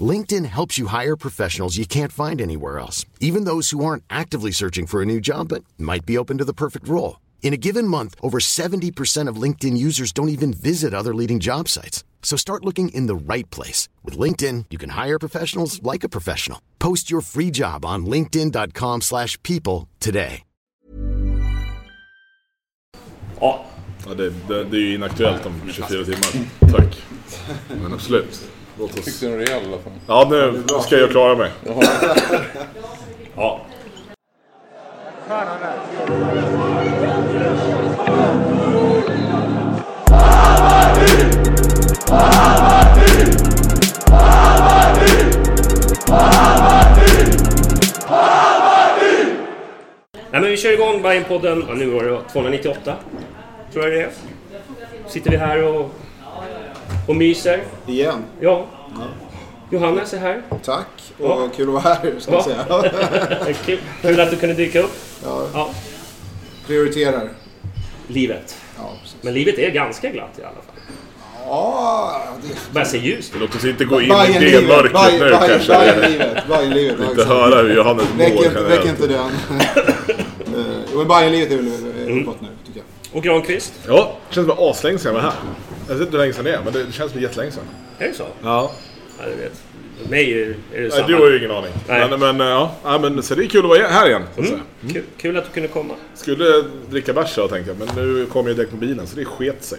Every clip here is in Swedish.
LinkedIn helps you hire professionals you can't find anywhere else, even those who aren't actively searching for a new job but might be open to the perfect role. In a given month, over 70% of LinkedIn users don't even visit other leading job sites. So start looking in the right place. With LinkedIn, you can hire professionals like a professional. Post your free job on linkedin.com slash people today. Ja, Ja, det, det, det är ju inaktuellt om 24 timmar. Tack. Men absolut. Låt Fick oss... du en rejäl i alla fall? Ja, nu ska jag klara mig. ja. Nej men vi kör igång Bajenpodden, ja, nu var det 298, tror jag det är. Sitter vi här och, och myser. Igen. Ja. Johannes är här. Tack och Ja. kul att vara här ska jag Ja. säga. Kul, kul att du kunde dyka upp. Ja, Ja, prioriterar. livet. Ja, precis. Men livet är ganska glatt i alla fall. Ja, det... Börjar se ljust ut. Låt oss inte gå in i det mörkret Bajen- nu Bajen- kanske. Bajenlivet, Bajenlivet. ja, Inte exakt. höra hur Johannes mår Väck inte, väck generellt. inte den. Eh, Jo, men Bajenlivet är väl Mm. uppåt nu, tycker jag. Och Granqvist, Ja, det känns bara aslänge sedan jag var här. Jag vet inte hur länge sedan det är, men det känns som jättelänge sedan. är det så? Ja. Ja, du vet. För mig är, det Nej, samma. du har ju ingen aning. Nej. Men, men, ja, ja, men så det är kul att vara här igen. Så att säga. Kul, kul att du kunde komma. Skulle dricka bärs idag tänkte jag, men nu kom jag direkt med bilen så det sket sig.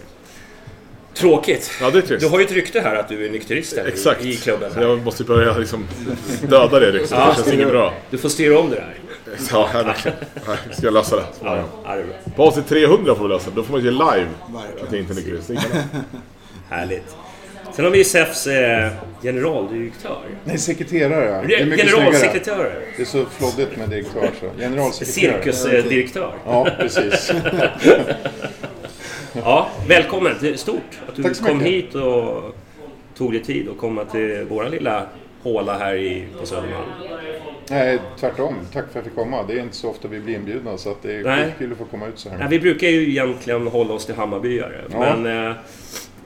Tråkigt. Ja, det är trist. Du har ju ett rykte här att du är nykterist här Exakt. i, i klubben. Här. jag måste börja liksom döda det ryktet. Ja. Det känns inget bra. Du får styra om det där. Ja, jag verkligen. Ska jag lösa det? Ja, ja, det. På avsnitt 300 får vi lösa det. Då får man ge live att jag inte kanon. Härligt. Sen har vi SEFs eh, generaldirektör. Nej, sekreterare. Det är mycket snyggare. Generalsekreterare. Det är så floddigt med direktör så. Generalsekreterare. Cirkusdirektör. Ja, precis. Ja, välkommen. Det är stort att du Tack kom mycket. hit och tog dig tid att komma till våra lilla håla här i, på Södermalm. Nej, tvärtom. Tack för att jag fick komma. Det är inte så ofta vi blir inbjudna så att det är Nej. kul att få komma ut så här. Ja, vi brukar ju egentligen hålla oss till Hammarbyare. Ja. Men eh,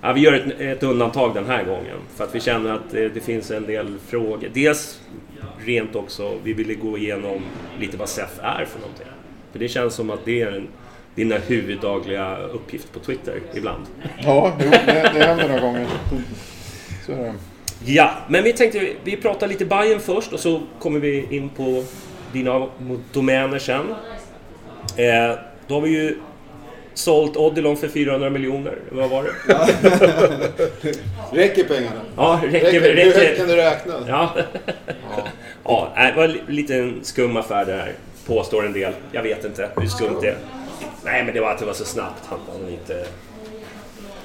ja, vi gör ett, ett undantag den här gången. För att vi känner att eh, det finns en del frågor. Dels rent också, vi ville gå igenom lite vad SEF är för någonting. För det känns som att det är en, dina huvuddagliga uppgift på Twitter ibland. Ja, jo, det, det händer några gånger. Så är det. Ja, men vi tänkte vi pratar lite Bayern först och så kommer vi in på dina domäner sen. Eh, då har vi ju sålt Odilon för 400 miljoner. Vad var det? Räcker pengarna? Ja, räcker. Räcker, hur högt räcker. kan du räkna? Ja. ja, nej, det var en skum affär det här. Påstår en del. Jag vet inte hur skumt det är. Nej, men det var att det var så snabbt. Han han inte...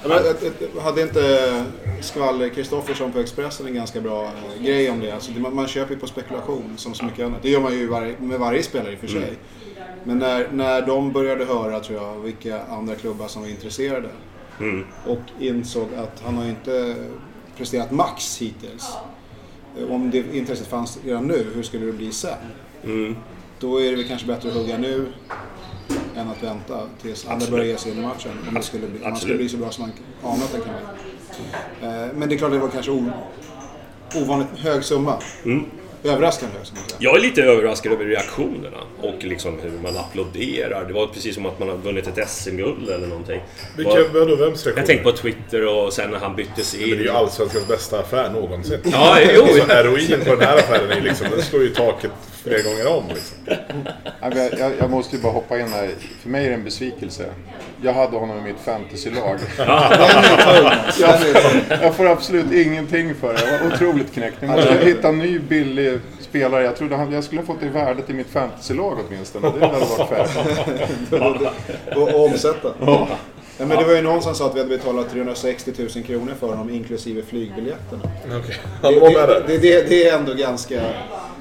Men, hade inte Skvaller Kristoffersson på Expressen en ganska bra eh, grej om det? Alltså, man, man köper ju på spekulation som så mycket annat. Det gör man ju varje, med varje spelare i och för sig. Men när, när de började höra, tror jag, vilka andra klubbar som var intresserade och insåg att han har inte presterat max hittills. Eh, Om det intresset fanns redan nu, hur skulle det bli sen? Då är det väl kanske bättre att hugga nu än att vänta tills Absolut. börjar ge sig in i matchen. Om det skulle bli, om man skulle bli så bra som man anar att den kan bli. Eh, Men det är klart det var kanske o, ovanligt hög summa. Överraskande hög summa. jag. Jag är lite överraskad över reaktionerna och liksom hur man applåderar. Det var precis som att man har vunnit ett SM-guld eller någonting. Vilka, Vad- vadå, vems reaktion? Jag tänkte på Twitter och sen när han byttes Men det är in. ju Allsvenskans bästa affär någonsin. Ja, jo. Alltså, heroin på den här affären är liksom, den slår ju taket flera gånger om. Liksom. Jag, jag, jag måste ju bara hoppa in här. För mig är det en besvikelse. Jag hade honom i mitt fantasylag. jag, jag får absolut ingenting för det. Jag var otroligt knäckt. Ni måste hitta en ny billig spelare. Jag trodde han, jag skulle ha fått det värdet i mitt fantasylag åtminstone. Det hade varit fair. och, och omsätta. Ja. Men det var ju någon som sa att vi hade betalat 360 000 kronor för honom inklusive flygbiljetterna. Okej. Han var med Det, där. det, det, det är ändå ganska...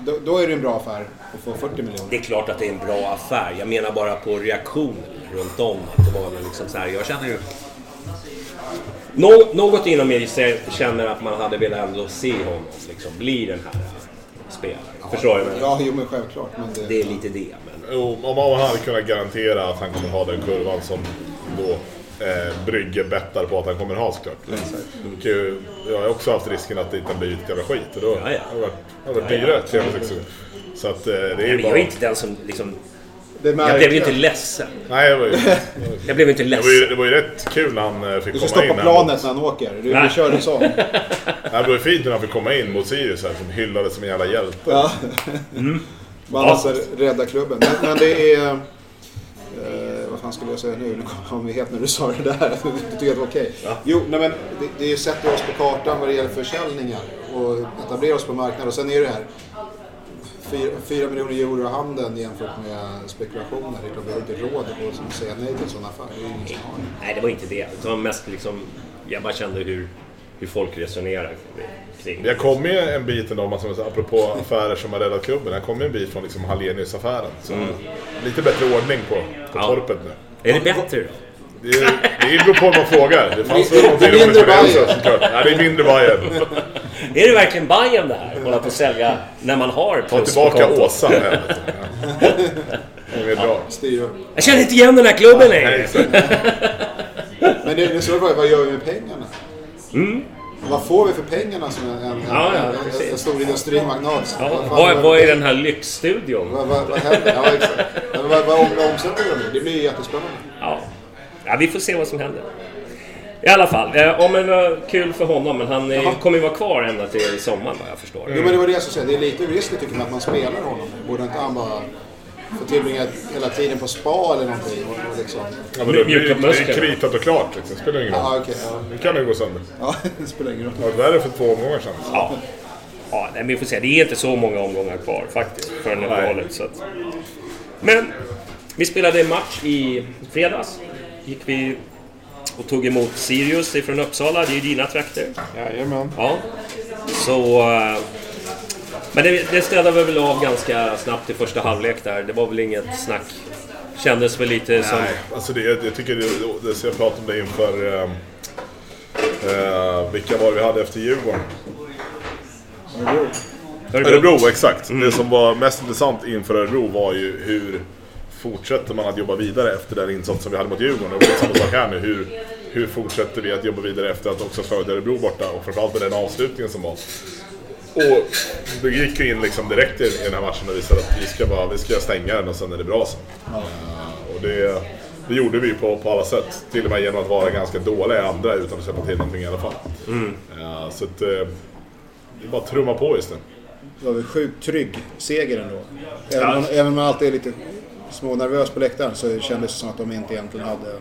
Då, då är det en bra affär att få 40 miljoner. Det är klart att det är en bra affär. Jag menar bara på reaktionen runt om. Att det var liksom så här, jag känner ju... Nå- något inom mig känner att man hade velat ändå se honom liksom, bli den här spelaren. Förstår du? Men Ja, jo men självklart. Men det, Det är lite det. Men... Jo, Om man hade kunnat garantera att han kommer ha den kurvan som då eh, Brygge bettar på att han kommer ha såklart. Eh, Jag har också haft risken att det inte blir ett jävla skit och då Ja, ja. har det varit, har varit dyrare. 360 Så att eh, det är ju jag bara... är inte den som liksom... Jag blev ju inte ledsen. Nej, det var ju, Jag blev inte det var ju, ledsen. det var ju rätt kul när han eh, fick Du ska komma in. stoppa här mot- planet när han åker. Du, du kör en sån. Ja, Det var ju fint när han fick komma in mot Sirius här, som hyllades som en jävla hjälte. Ja. Mm. Man alltså rädda klubben. Men, men det är... Eh, fan skulle jag säga nu? Nu kom jag helt när du sa det där. Du tycker att det var okej. Jo, nej, men det, det sätter oss på kartan vad det gäller försäljningar. Och etablera oss på marknaden. Och sen är det här. 4 miljoner euro i handen jämfört med spekulationer. Det är klart, vi har inte råd att säga nej till en sån affär. Det är ingen som har det. Nej, det var inte det. Det var mest liksom... Jag bara kände hur, hur folk resonerar kring Vi har kommit en bit ändå, apropå affärer som har räddat klubben. Jag har kommit en bit från liksom Hallenius-affären. Så lite bättre ordning på, på Ja. torpet nu. Är det bättre då? Det, är, det beror på vad man frågar. Det fanns väl någonting Det är mindre om det såklart. Ja, det är mindre Bayern. Är det verkligen Bayern det här? Hålla på att sälja när man har Ta plus på tillbaka kontot? Åsa med. du. Ja. Det är bra. Jag känner inte igen den här klubben längre. Men det, det vad gör vi med pengarna? Vad får vi för pengarna som en, en, Mm. Ja, ja, en, en stor industrimagnat? Ja, Vad vad, vad är den här lyxstudion? Vad, vad, vad händer? Ja, exakt. Vad, vad, vad omsätter de nu? Det blir ju jättespännande. Ja. ja, vi får se vad som händer. I alla fall, eh, ja, men, eh, kul för honom, men han eh, kommer ju vara kvar ända till sommaren vad jag förstår. Jo, men det var det jag skulle säga. Det är lite risky tycker man att man spelar honom. Borde inte han bara få tillbringa hela tiden på spa eller någonting? Och, och liksom. Ja, men det, det, det är kritat och klart. Liksom. Spelar ingen roll. Ja, okej. ja. Nu kan det gå sönder. ja, det spelar ingen roll. Det har varit värre för två omgångar sedan. Ja. Ja, nej, men vi får se. Det är inte så många omgångar kvar faktiskt förrän uppehållet. Så att... Men vi spelade en match i fredags. Gick vi och tog emot Sirius ifrån Uppsala. Det är ju dina trakter. Jajamän. Ja. Så... Men det, det städade vi väl av ganska snabbt i första halvlek där. Det var väl inget snack. Kändes väl lite som... Nej, alltså det, jag tycker det, det jag pratade om det inför... Eh, eh, vilka var det vi hade efter Djurgården? Örebro, exakt. Det som var mest intressant inför Örebro var ju hur fortsätter man att jobba vidare efter den insats som vi hade mot Djurgården? Och det är samma sak här nu. Hur, hur fortsätter vi att jobba vidare efter att också ut Örebro borta? Och framförallt med den avslutningen som var. Och då gick vi in liksom direkt i den här matchen och visade att vi ska, bara, vi ska stänga den och sen är det bra sen. Eh, och det, det gjorde vi på, på alla sätt. Till och med genom att vara ganska dåliga i andra utan att släppa till någonting i alla fall. Eh, så att, eh, det är bara att trumma på just nu. Det var väl sjukt trygg seger ändå. Även, om, även om man alltid är lite smånervös på läktaren så kändes det som att de inte egentligen hade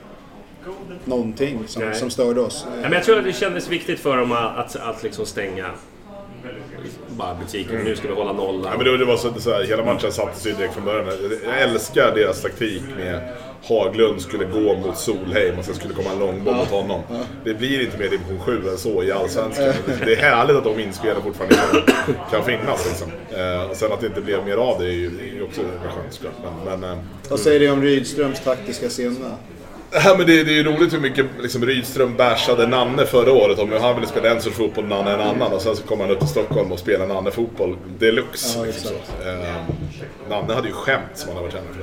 någonting som, som störde oss. Ja, men jag tror att det kändes viktigt för dem att, att, att liksom stänga bara butiken. Nu ska vi hålla nollan. Ja, men det, det var så, så här, hela matchen sattes ju direkt från början. Jag älskar deras taktik med Haglund skulle gå mot Solheim och sen skulle komma en långboll mot honom. Det blir inte mer division 7 än så i Allsvenskan. Det är härligt att de inspelen fortfarande kan, kan finnas. Liksom. Eh, och sen att det inte blev mer av det är ju, det är ju också skönt men, eh, Vad säger du om Rydströms taktiska sinne? Ja, men det, det är ju roligt hur mycket liksom, Rydström bashade Nanne förra året om hur han ville spela en sorts fotboll, Nanne en annan. Och sen så kommer han upp till Stockholm och spelar Nanne-fotboll deluxe. Ja, liksom. Eh, Nanne hade ju skämt som han har varit känd för.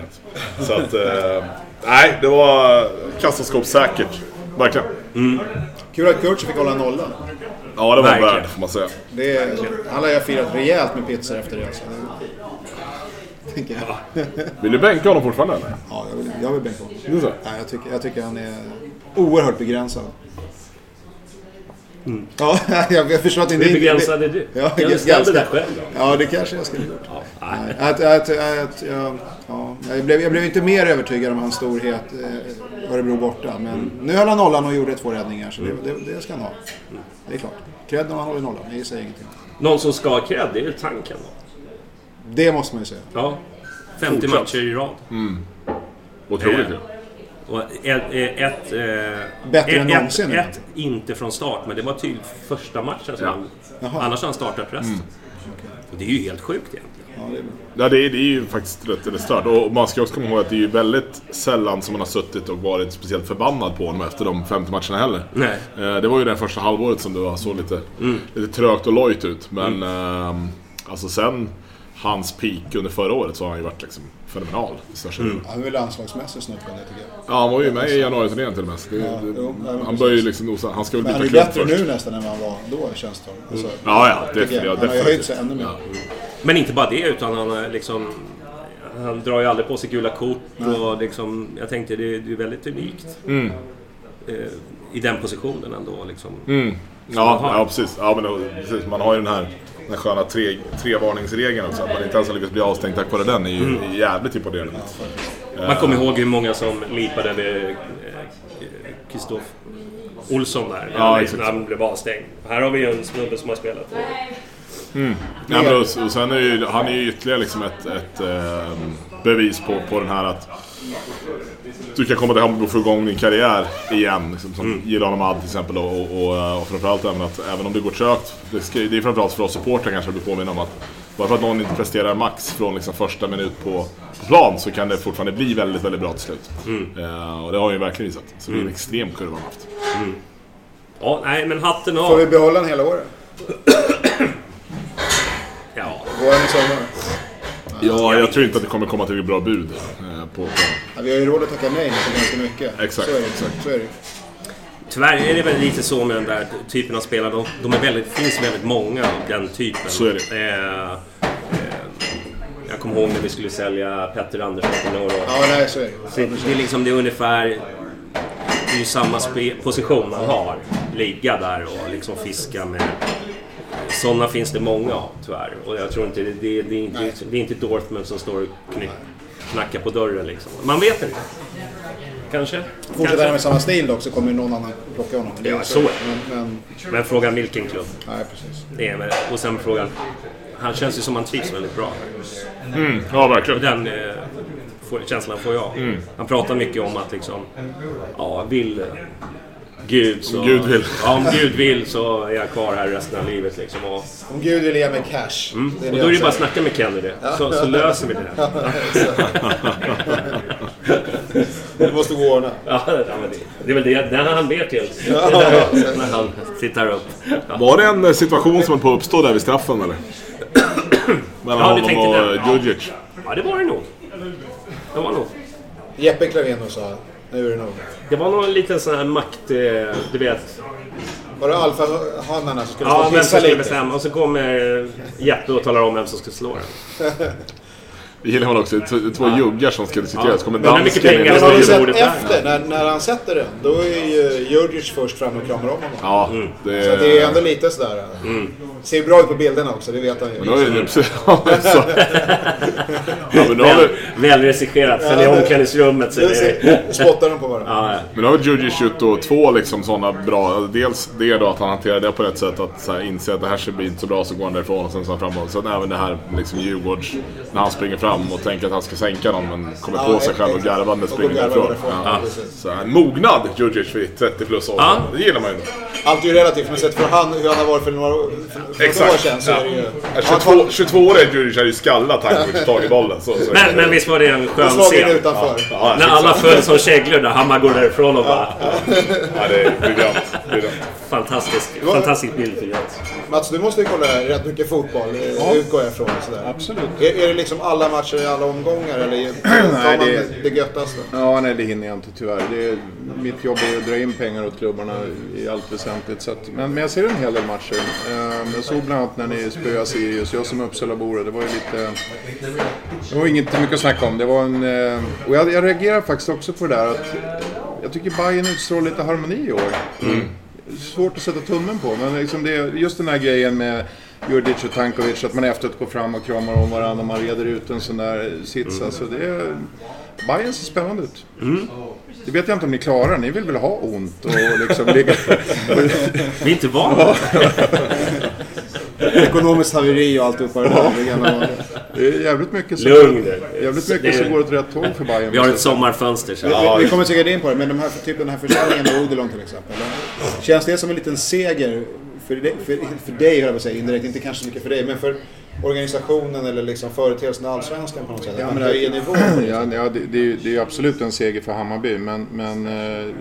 Det. Så att, eh, nej, det var kassaskåpssäkert. Verkligen. Kul att Kurtz fick hålla nollan. Ja, det var värd får man säga. Det är, han har ju firat rejält med pizzor efter det. Alltså. Tänker jag. Vill du bänka honom fortfarande eller? Ja, jag vill, jag vill bänka honom. Är så? Nej, jag, tycker, jag tycker han är oerhört begränsad. Ja, jag, jag förstår att det inte... Hur begränsade du? Ja, Kan du ställa det där själv då? Ja, det kanske jag skulle ha gjort. Nej. Nej, Att, att, att, jag, ja, jag, blev, jag blev inte mer övertygad om hans storhet eh, Örebro borta. Men nu höll han nollan och gjorde två räddningar, så det, det, det ska han ha. Det är klart. Cred om han håller nollan, det säger ingenting. Någon som ska ha cred, det är ju tanken då. Det måste man ju säga. Ja. 50 Fortsatt. matcher i rad. Otroligt Eh, ju. Och ett... ett, eh, Bättre än någonsin. ett, ett inte från start, men det var till första matchen som Ja. han... Annars har han startat resten. Och Det är ju helt sjukt egentligen. Ja, det är bra. Ja, det är, det är ju faktiskt rätt, rätt stört. Och man ska också komma ihåg att det är ju väldigt sällan som man har suttit och varit speciellt förbannad på honom efter de 50 matcherna heller. Nej. Eh, Det var ju det första halvåret som det var så lite, lite trögt och lojt ut. Men ehm, alltså sen hans peak under förra året så har han ju varit liksom fenomenal. mm. Han är väl landslagsmässig det tycker jag. Ja, han var ju med i januari-turnén till och med. Det, Ja, det, jo, han börjar ju liksom nosa. Han ska väl Men han byta är klubb bättre först. nu nästan än vad han var då känns det som. alltså, Ja, ja, definitivt. jag. Ja, Han har ju höjt sig ännu mer. Ja. Men inte bara det, utan han är liksom... Han drar ju aldrig på sig gula kort och liksom... Jag tänkte det, det är väldigt unikt. Eh, I den positionen ändå liksom. Mm. Ja, ja, precis. Ja, men, precis. Man har ju den här, den sköna tre, trevarningsregeln också. Att man inte ens har lyckats bli avstängd tack vare den är ju Mm. jävligt imponerande. Man kommer ihåg hur många som lipade med Kristoff Olsson där. Ja, när han blev avstängd. Här har vi en snubbe som har spelat. Ja, men, och, och sen är ju, han är ju ytterligare liksom ett, ett ehm, bevis på, på den här att du kan komma till Hammarby och få igång din karriär igen. Liksom, som mm. Jilan Ahmad till exempel. Och, och, och, och framförallt även att även om det går trögt. Det, ska, det är framförallt för oss supportrar kanske att bli påminna om att bara för att någon inte presterar max från liksom första minut på, på plan så kan det fortfarande bli väldigt, väldigt bra till slut. Eh, och det har ju verkligen visat. Så det är en extrem kurva han haft. Ja, nej men hatten Får vi av. behålla den hela året? Ja, Våren och sommaren? Ja, jag tror inte att det kommer komma till ett bra bud eh, på, på Ja, vi har ju råd att tacka nej till ganska mycket. Exakt, Så är det. exakt. Så är det. tyvärr är det väl lite så med den där typen av spelare. De, de är väldigt, finns väldigt många av den typen. Så är det. Eh, eh, jag kommer ihåg när vi skulle sälja Petter Andersson för några år Ja, nej, så är det. Det, det är liksom det är ungefär... Det är ju samma position han har. Ligga där och liksom fiska med... Sådana finns det många av tyvärr. Och jag tror inte... Det, det, det, är, inte det är inte Dortmund som står och kny, knackar på dörren liksom. Man vet inte. Kanske. Fortsätter han med samma stil då så kommer ju någon annan plocka honom. Det är Ja, så är det. Men, men, Men frågan vilken klubb. nej, precis. Det är väl, och sen frågan... Han känns ju som han trivs väldigt bra. Ja, Och verkligen. den eh, får, känslan får jag. Han pratar mycket om att liksom... Ja, vill Gud så... Om Gud vill. Ja, om Gud vill så är jag kvar här resten av livet liksom. Och, Om Gud vill ge mig cash. och då är det bara att snacka med Kennedy. Så, så löser vi det. Det måste gå att ordna. Ja, ja, det, det är väl det, det han ber till. Ja. När han tittar upp. Ja. Var det en eh, situation som höll på att uppstå där vid straffen eller? Mellan Ja, honom tänkte och det. eh, Ja. Ja, det var det nog. Det var nog. Jeppe och sa nu är det nog. Det var nog en liten sån här makt... eh, Du vet. Var det alfahannarna som skulle Ja, stå och pissa skulle lite? bestämma. Och så kommer Jeppe och talar om vem som ska slå den. Det gillar man också. Två, juggar som ska diskutera. Så kommer mycket dansken in. pengar Men har du sett efter, när, när han sätter den, då är ju Djurdjic först fram och kramar om honom. Ja, Mm. det, Så det är ändå lite sådär. Ser bra ut på bilderna också, det vet han Men då är ju. det precis... Ja, men så- Ja, men då har Väl, vi... välregisserat. Sen i omklädningsrummet så är det... Nu spottar de på varandra. Ja, ja. Men då har Djurdjic gjort då två liksom sådana bra... Dels det då att han hanterar det på rätt sätt. Att så här, inse att det här ska bli inte så bra så går han därifrån och sen så framåt. Sen även det här liksom Djurgårds... När han springer fram och tänker att han ska sänka någon men kommer Ja, på sig själv och exakt. garvande springer därifrån. Ja. Så här, mognad Djurdjic vid 30 plus år. Ja. Det gillar man ju. Allt är ju relativt, men sett för han, hur han har varit för några år, för, för ett år sedan så Ja. är det ju... Ja, Han 22, 22 år är Djurdjic hade ju skallat Tankovic tagit bollen. Så, så. Men, men visst var det en har skön scen? utanför. Ja, När alla föll som käglor där Hammar går därifrån och bara... Ja, det är briljant. Fantastisk, fantastisk bild. Mats, du måste ju kolla rätt mycket fotboll, ja. utgår jag ifrån. Sådär. Absolut. Är, är det liksom alla matcher i alla omgångar eller tar man det- det, det göttaste? Ja, nej det hinner jag inte tyvärr. Det är, mitt jobb är att dra in pengar åt klubbarna i allt väsentligt. Så att, men, men jag ser en hel del matcher. Eh, jag såg bland annat när ni spöade Sirius. Jag som Uppsalabore, det var ju lite... Det var inget mycket att snacka om. Det var en... eh, Och jag, jag reagerar faktiskt också på det där att jag tycker Bayern utstrålar lite harmoni i år. Svårt att sätta tummen på, men liksom det, just den här grejen med Djurdjic och Tankovic, att man efteråt går fram och kramar om varandra och man reder ut en sån där sits. Alltså det är... Bayern ser spännande ut. Det vet jag inte om ni klarar. Ni vill väl ha ont och liksom ligga... Vi är inte vana. Ekonomiskt haveri och alltihopa det där. det är jävligt mycket som, Lugn jävligt Det- mycket som går åt rätt håll för Bayern. Vi har ett sommarfönster så. Vi, vi, vi kommer säkert in på det, men de här, typ den här försäljningen av Odilon till exempel. Känns det som en liten seger för dig, för, för dig höll jag säga, indirekt, inte kanske så mycket för dig, men för organisationen eller liksom företeelsen Allsvenskan på något sätt? Ja, men det- nivån? Ja, ja, det, det, är ju- det är ju absolut en seger för Hammarby, men, men eh,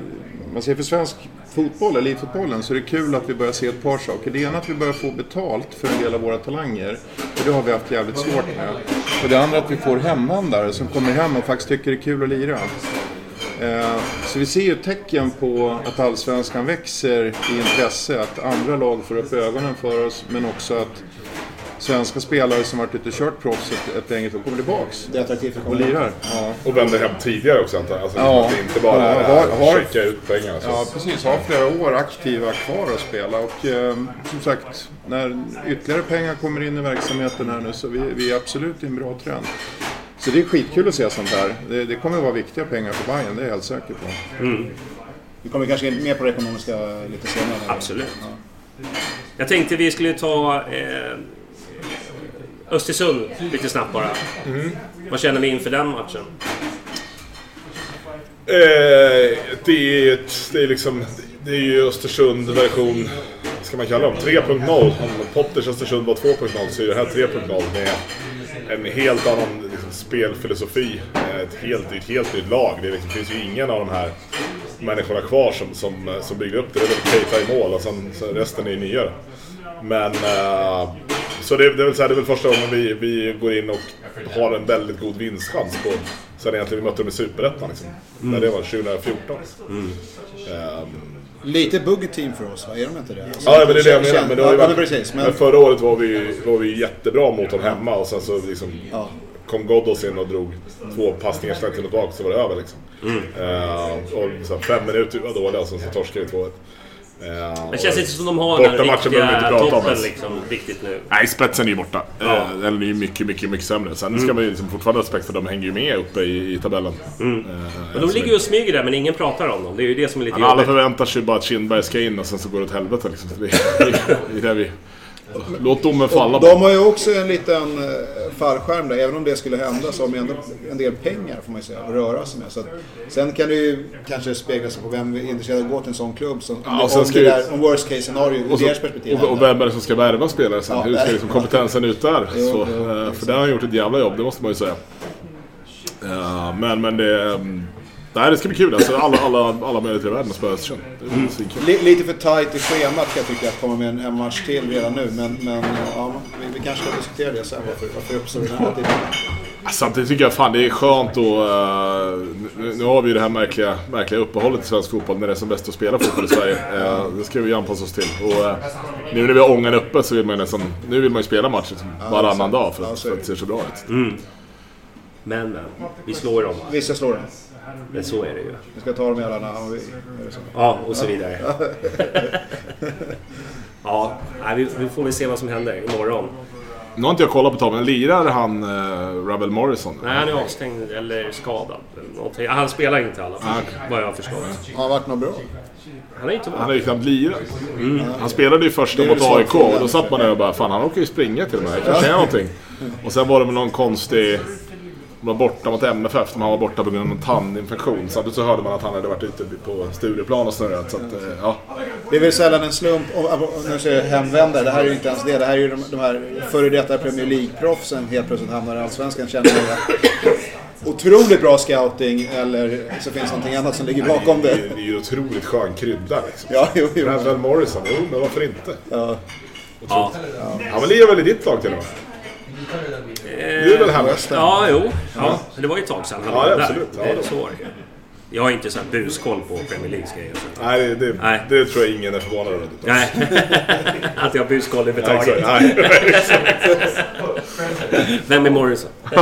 man ser för svensk fotboll, elitfotbollen, så är det kul att vi börjar se ett par saker. Det ena är att vi börjar få betalt för en del av våra talanger, och det har vi haft jävligt svårt med. Och det andra är att vi får hemvändare som kommer hem och faktiskt tycker det är kul att lira. Eh, Så vi ser ju tecken på att allsvenskan växer i intresse, att andra lag får upp ögonen för oss, men också att svenska spelare som varit ute och kört proffs ett, ett längre tid kommer tillbaks Det är attraktivt att och lirar. Ja. Och vänder hem tidigare också antar jag. Alltså, Ja. inte bara Ja, har- har- ut pengar. Så. ja, precis. Har flera år aktiva kvar att spela och eh, som sagt, när ytterligare pengar kommer in i verksamheten här nu så vi, vi är absolut i en bra trend. Så det är skitkul att se sånt här. Det, det kommer att vara viktiga pengar för Bayern, det är jag helt säker på. Vi kommer kanske in mer på det ekonomiska lite senare. Absolut. Jag tänkte vi skulle ta eh, Östersund lite snabbt bara. Vad känner vi inför den matchen? Eh, det, är ett, det är liksom... Det är ju Östersund version... Vad ska man kalla dem? 3.0. Om Potters Östersund var 2.0 så är det här 3.0 med en helt annan spelfilosofi. Eh, Ett helt, ett helt nytt lag. Det liksom, finns ju ingen av de här människorna kvar som, som, som byggde upp det. Det är väl Keita i mål och sen, sen resten är ju nyare. Men... Eh, så det, är- det, är väl så här, det är väl första gången vi, vi går in och har en väldigt god vinstchans på sen egentligen vi mötte dem i Superettan. Liksom. När det var 2014. Ehm, Lite buggy team för oss, va? Är de inte det? Alltså, Ja, men det är det jag menar. Men, det har ju ja, men precis. Men, men förra året var vi, var vi jättebra mot dem hemma och sen så liksom Ja. Kom Ghoddos in och drog två passningar snett till och tillbaka så var det över liksom. Eh, och så här, fem minuter var dåliga och sen så torskade vi 2-1. Uh, Det känns inte som de har den riktiga toppen liksom, riktigt nu. Nej, spetsen är ju borta. Ja. Eh, den är ju mycket, mycket, mycket sämre. Sen ska man ju liksom fortfarande ha respekt för att de hänger ju med uppe i, i tabellen. Eh, Men än de ligger ju och smyger där men ingen pratar om dem. Det är ju det som är lite Men alla jobbigt. förväntar sig bara att Kindberg ska in och sen så går det åt helvete liksom. Det, det är det vi... Låt domen falla och de har ju också en liten eh, fallskärm där. Även om det skulle hända så har de ändå en del pengar får man ju säga att röra sig med. Så att, sen kan det ju kanske spegla sig på vem är intresserad av att gå till en sån klubb. Som, Ja, om, det ju- där, om worst case scenario ur deras perspektiv. och, och vem är det som ska värva spelare sen? Ja, Hur ser liksom kompetensen ut där? Jo, så, jo, eh, för där har han gjort ett jävla jobb, det måste man ju säga. Eh, men, men det... mm, Nej, det ska bli kul. Alltså, alla, alla, alla möjligheter i världen att spela Östersund. Li- Lite för tight i schemat kan jag tycka att komma med en, en match till redan nu. Men, men ja, vi, vi kanske ska diskutera det sen varför, varför uppstår den här tiden. Samtidigt tycker jag fan det är skönt att... eh, nu, nu har vi ju det här märkliga, märkliga uppehållet i svensk fotboll när det är som bäst att spela fotboll i Sverige. Eh, det ska vi anpassa oss till. Och, eh, nu när vi har ångan uppe så vill man ju nästan... Nu vill man ju spela matchen varannan dag för, för det. att det ser så bra ut. Men, men. Vi slår dem. Vissa slår den. Men så är det ju. Vi ska ta dem i alla så? Ja, och så vidare. Ja, vi, vi får väl se vad som händer imorgon. Nu har inte jag kollat på tavlan, men lirar han uh, Ravel Morrison? Nej, han är avstängd eller skadad. eller någonting. Han spelar inte i alla fall, vad jag har förstått. Har han varit något bra? Han är inte Han har ju knappt lirat. Han spelade ju första mot AIK och då satt man där och bara Fan han åker ju springa till och med, det kanske är någonting. Och sen var det med någon konstig... Var borta mot MFF, men han var borta på grund av en tandinfektion. Samtidigt så hörde man att han hade varit ute på Stureplan och snurrat. Så att, eh, ja. Det är väl sällan en slump, och, nu säger jag hemvändare, det här är ju inte ens det. Det här är ju de, de här före detta Premier League-proffsen helt plötsligt hamnar i Allsvenskan. Känner jag otroligt bra scouting eller så finns någonting annat som ligger bakom Det det. är det ju otroligt skön krydda liksom. Ja, jo, jo. Ravel Morrison, jo men varför inte? Ja. Ja. Han lirar väl i ditt lag till och med? Du är väl hemma? Ja, jo. Ja, det var ju ett tag sedan han Ja, var det är där. absolut. Ja, Det är det- så var det ju. Jag har inte så här buskoll på Premier Leagues grejer. Nej, det, det, Nej. det tror jag ingen är förvånad över. Nej, att jag har buskoll överhuvudtaget. exakt. Nej. Vem är Morrison?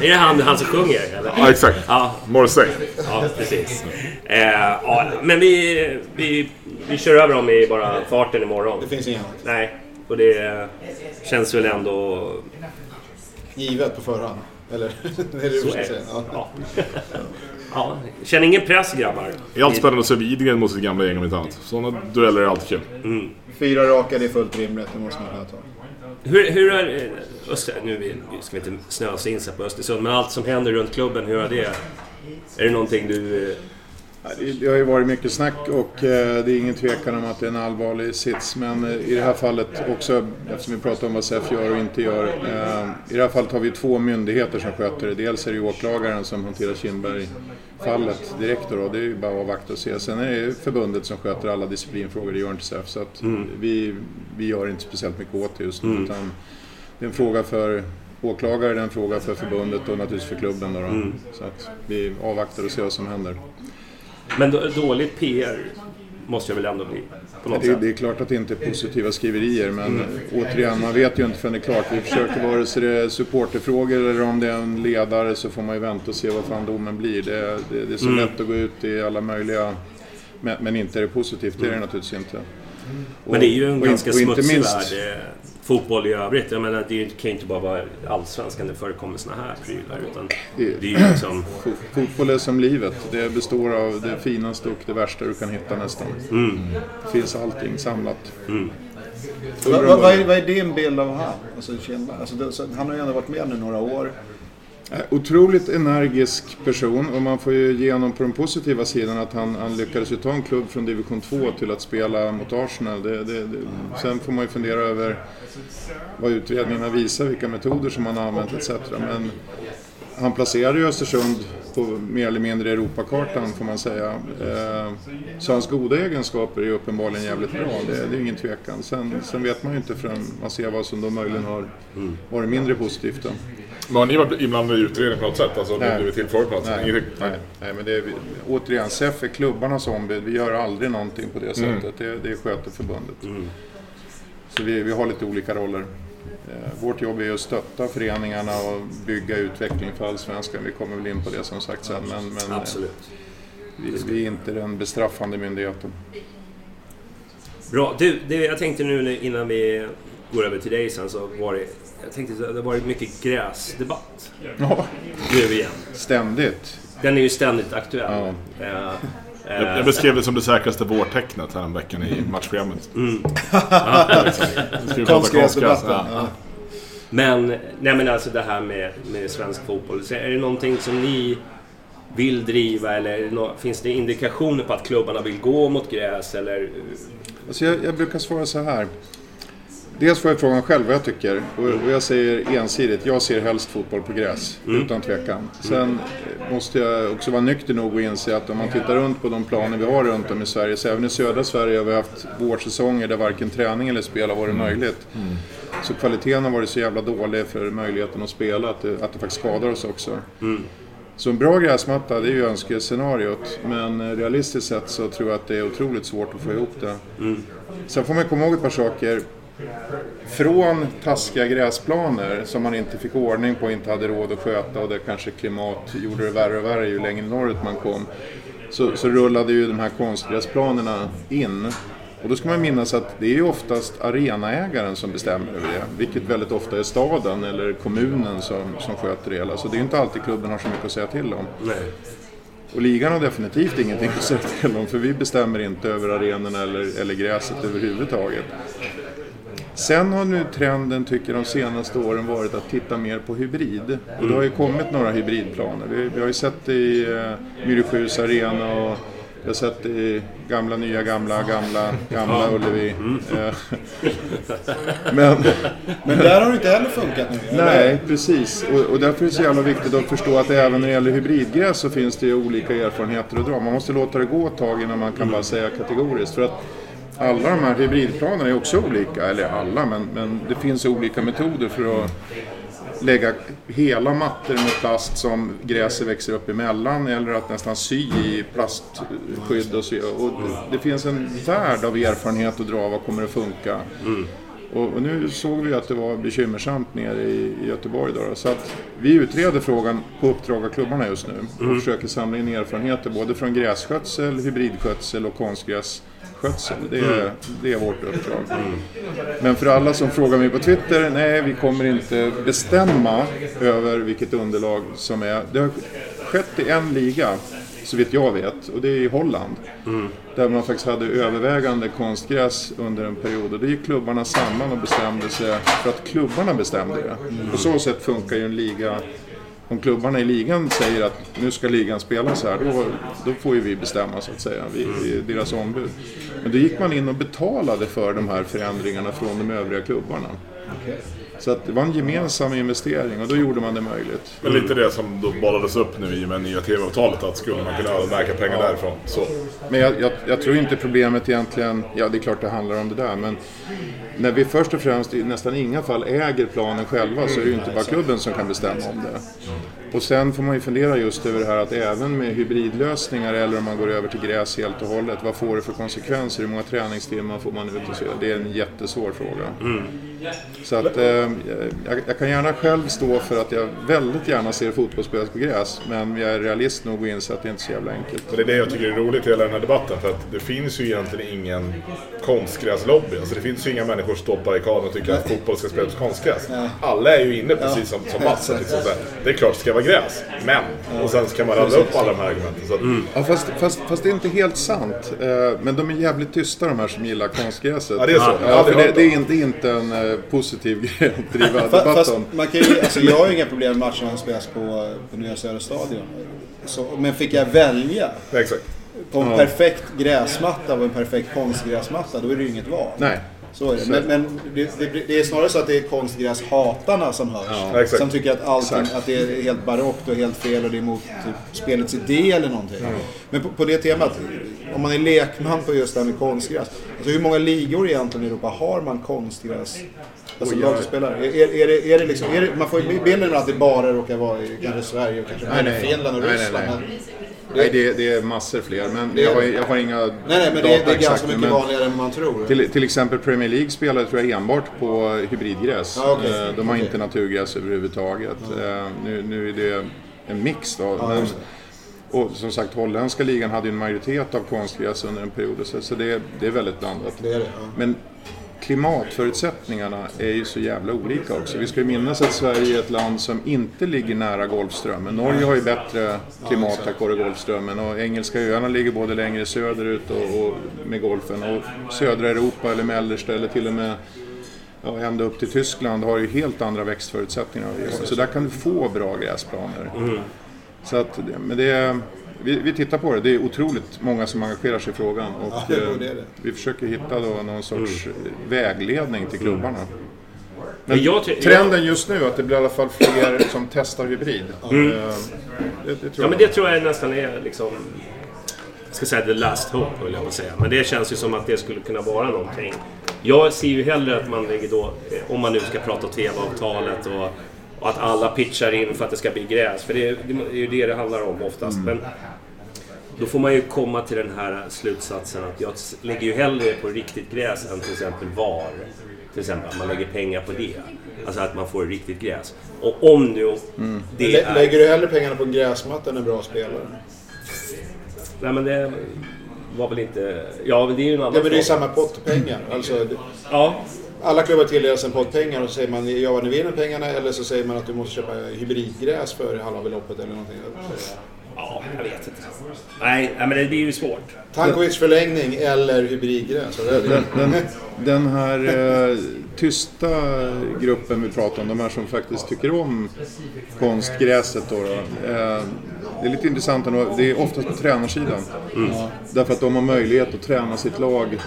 är det han, han som sjunger? Eller? Ja, exakt. Ja, Morrissey. ja precis. Eh, ja, men vi, vi, vi kör över dem i bara farten imorgon. Det finns inget annat. Nej, och det känns väl ändå... Givet på förhand. Eller? det är det du Så är det. Ja. Ja. ja. Känner ingen press grabbar. Det är alltid spännande att se Widgren mot sitt gamla gäng om inte annat. Sådana dueller är alltid kul. Fyra raka, det är fullt rimligt. Det måste man kunna ta. hur, hur är... Öster, nu ska vi inte snösa in sig på Östersund, men allt som händer runt klubben, hur är det? Är det någonting du... Det har ju varit mycket snack och eh, det är ingen tvekan om att det är en allvarlig sits. Men eh, i det här fallet också, eftersom vi pratar om vad SEF gör och inte gör. eh, I det här fallet har vi två myndigheter som sköter det. Dels är det åklagaren som hanterar Kindberg-fallet direkt då. Det är ju bara att avvakta och se. Sen är det förbundet som sköter alla disciplinfrågor, det gör inte SEF. Så att vi, vi gör inte speciellt mycket åt det just nu. Utan det är en fråga för åklagare, det är en fråga för förbundet och naturligtvis för klubben. Då, då. Så att vi avvaktar och ser vad som händer. Men då- dåligt PR måste jag väl ändå bli, på något Det, sätt? det är klart att det inte är positiva skriverier men återigen, man vet ju inte förrän det är klart. Vi försöker vare sig det är supporterfrågor eller om det är en ledare så får man ju vänta och se vad fan domen blir. Det, det, det är så lätt att gå ut i alla möjliga... Men, men inte är det positivt, det är det naturligtvis inte. Men det är ju en Och- ganska och smutsig minst- värld, fotboll i övrigt. Jag menar, det kan ju inte bara vara allsvenskan det förekommer såna här prylar. Utan Det- är ju liksom... Fo- Fotboll är som livet. Det består av det finaste och det värsta du kan hitta nästan. Det finns allting samlat. Vad, vad, vad, är, vad är din bild av han? Alltså, alltså, han har ju ändå varit med nu några år. Eh, otroligt energisk person och man får ju ge honom på den positiva sidan att han, han lyckades ju ta en klubb från division 2 till att spela mot Arsenal. Det, det, det, sen får man ju fundera över vad utredningarna visar, vilka metoder som han har använt etc. Men han placerade ju Östersund på mer eller mindre Europakartan får man säga. Eh, så hans goda egenskaper är ju uppenbarligen jävligt bra, det, det är ingen tvekan. Sen, sen vet man ju inte förrän man ser vad som då möjligen har varit mindre positivt. Då. Men har ni varit inblandade i utredningen på något sätt? Alltså, Nej. du blivit tillfrågad på något sätt? Nej, nej, nej, men det är, återigen, SEF är klubbarnas ombud. Vi gör aldrig någonting på det sättet. Det, det sköter förbundet. Så vi, vi har lite olika roller. Eh, vårt jobb är att stötta föreningarna och bygga utveckling för allsvenskan. Vi kommer väl in på det som sagt sen. Men, men eh, vi, vi är inte den bestraffande myndigheten. Bra. Du, det, jag tänkte nu innan vi går över till dig sen så var det... Jag tänkte att det har varit mycket gräsdebatt Ja, nu igen. ständigt. Den är ju ständigt aktuell. Ja. Eh, Jag, eh, jag beskrev det som det säkraste vårtecknet här veckan i matchprogrammet. Mm. Vi prata Konstgräsdebatten. konstgräs? Ja. Men, nej men alltså det här med, med svensk fotboll. Så är det någonting som ni vill driva eller nå- finns det indikationer på att klubbarna vill gå mot gräs eller... Alltså jag, jag brukar svara så här. Dels får jag frågan själv vad jag tycker och, jag säger ensidigt, jag ser helst fotboll på gräs, utan tvekan. Sen eh, måste jag också vara nykter nog och inse att om man tittar runt på de planer vi har runt om i Sverige, så även i södra Sverige har vi haft vårsäsonger där varken träning eller spel har varit möjligt. Så kvaliteten har varit så jävla dålig för möjligheten att spela att det, att det faktiskt skadar oss också. Så en bra gräsmatta, det är ju önskescenariot. Men eh, realistiskt sett så tror jag att det är otroligt svårt att få ihop det. Sen får man komma ihåg ett par saker. Från taskiga gräsplaner som man inte fick ordning på, inte hade råd att sköta och där kanske klimat gjorde det värre och värre ju längre norrut man kom. Så, så rullade ju de här konstgräsplanerna in. Och då ska man minnas att det är ju oftast arenaägaren som bestämmer över det. Vilket väldigt ofta är staden eller kommunen som, som sköter det hela. Så det är ju inte alltid klubben har så mycket att säga till om. Nej. Och ligan har definitivt ingenting att säga till om för vi bestämmer inte över arenorna eller, eller gräset överhuvudtaget. Sen har nu trenden, tycker jag, de senaste åren varit att titta mer på hybrid. Och det har ju kommit några hybridplaner. Vi, vi har ju sett det i uh, Myresjös arena och vi har sett det i gamla, nya, gamla, gamla, gamla Ullevi. Eh, Men... Men där har det inte heller funkat nu. Nej, precis. Och, och därför är det så jävla viktigt att förstå att även när det gäller hybridgräs så finns det ju olika erfarenheter att dra. Man måste låta det gå ett tag innan man kan bara säga kategoriskt. För att alla de här hybridplanerna är också olika, eller alla, men, men det finns olika metoder för att lägga hela mattor med plast som gräset växer upp emellan eller att nästan sy i plastskydd och så. Och det, finns en värld av erfarenhet att dra, vad kommer att funka? Och, och nu såg vi att det var bekymmersamt nere i, i Göteborg. Då, så att vi utreder frågan på uppdrag av klubbarna just nu och försöker samla in erfarenheter både från grässkötsel, hybridskötsel och konstgrässkötsel. Det är, det är vårt uppdrag. Men för alla som frågar mig på Twitter, nej vi kommer inte bestämma över vilket underlag som är. Det har skett i en liga så vitt jag vet, och det är i Holland. Där man faktiskt hade övervägande konstgräs under en period. Och då gick klubbarna samman och bestämde sig för att klubbarna bestämde det. På så sätt funkar ju en liga om klubbarna i ligan säger att nu ska ligan spela så här, då, då får ju vi bestämma så att säga. Vi, vi är deras ombud. Men då gick man in och betalade för de här förändringarna från de övriga klubbarna. Så att det var en gemensam investering och då gjorde man det möjligt. Men lite det som då bollades upp nu i och med nya TV-avtalet att skulle man kunna öronmärka pengar därifrån. Så. Men jag, jag, jag tror inte problemet egentligen, ja det är klart det handlar om det där, men när vi först och främst i nästan inga fall äger planen själva så är det ju inte bara klubben som kan bestämma om det. Och sen får man ju fundera just över det här att även med hybridlösningar eller om man går över till gräs helt och hållet, vad får det för konsekvenser? Hur många träningstimmar får man ut och så? Det är en jättesvår fråga. Så att eh, jag, jag kan gärna själv stå för att jag väldigt gärna ser fotboll spelas på gräs, men jag är realist nog och inser att det inte är så jävla enkelt. Men det är det jag tycker är roligt i hela den här debatten. För att det finns ju egentligen ingen konstgräslobby. Alltså det finns ju inga människor som står på barrikaden och tycker att fotboll ska spelas på konstgräs. Alla är ju inne precis som, som Mats. Liksom det är klart det ska vara gräs. Men! Och sen ska man rada upp alla de här argumenten. Så att, Ja, fast, fast, fast det är inte helt sant. Eh, Men de är jävligt tysta de här som gillar konstgräset. Ja, det är så. Ja, för det, det, är inte, det är inte en eh, positiv grej att driva debatt Fast om. man kan ju, alltså jag har ju inga problem med matcherna som spelas på, på Nya Södra Stadion. Så, men fick jag välja exakt. på en perfekt gräsmatta och en perfekt konstgräsmatta, då är det ju inget val. Nej. Så är det. Men, men det, det, det är snarare så att det är konstgräshatarna som hörs. Ja, som tycker att, allting, Exakt. att det är helt barockt och helt fel och det är emot typ, spelets idé eller någonting. Men på, på det temat, om man är lekman på just det här med konstgräs. Alltså hur många ligor egentligen i Europa har man konstgräs? Alltså Oj, lag oj. som spelar. Är, är, är, det, är det liksom, är det, man får ju bilden att det bara råkar vara i kanske Sverige och kanske Nej, nej. Finland och Nej, nej, Ryssland. nej. Men, Nej, det, det är massor fler. Men Det- jag har, jag har inga nej, nej, men det, är- det är ganska mycket vanligare än man tror. Till, till exempel Premier League spelade tror jag enbart på hybridgräs. Ja, okej. Eh, De har Okej. inte naturgräs överhuvudtaget. Eh, Nu, nu är det en mix då. Ja, men, och som sagt, holländska ligan hade ju en majoritet av konstgräs under en period. Så, så det, det är väldigt blandat. Det är det, ja. Men klimatförutsättningarna är ju så jävla olika också. Vi ska ju minnas att Sverige är ett land som inte ligger nära Golfströmmen. Norge har ju bättre klimat tack vare Golfströmmen och engelska öarna ligger både längre söderut och, och med golfen. Och södra Europa eller mellersta eller till och med ja, ända upp till Tyskland har ju helt andra växtförutsättningar. Så där kan du få bra gräsplaner. Så att, men det är, vi, vi tittar på det. Det är otroligt många som engagerar sig i frågan. Och, Ja, det är eh, det. vi försöker hitta då någon sorts vägledning till klubbarna. Men jag, Trenden just nu att det blir i alla fall fler som testar hybrid. Eh, Det, det tror Ja, jag. men det tror jag nästan är liksom... Jag ska säga the last hope, höll jag på säga. Men det känns ju som att det skulle kunna vara någonting. Jag ser ju hellre att man lägger då, om man nu ska prata TV-avtalet och, och att alla pitchar in för att det ska bli gräs. För det är, det är ju det det handlar om oftast. Men då får man ju komma till den här slutsatsen att jag lägger ju hellre på riktigt gräs än till exempel VAR. Till exempel att man lägger pengar på det. Alltså att man får riktigt gräs. Och om nu det Lä- är... Lägger du hellre pengarna på en gräsmatta än en bra spelare? Nej men det var väl inte... Ja men det är ju en annan Ja men det är ju samma pott pengar. Alltså, det- Ja alla klubbar tilldelas en pott pengar och så säger man ja vad ni vinner pengarna eller så säger man att du måste köpa hybridgräs för halva beloppet eller någonting. Ja, jag vet inte. Nej, men det blir ju svårt. Tankovic förlängning eller hybridgräs. det? Den, den här eh, tysta gruppen vi pratar om, de här som faktiskt tycker om konstgräset då. då eh, det är lite intressant ändå, det är oftast på tränarsidan. Därför att de har möjlighet att träna sitt lag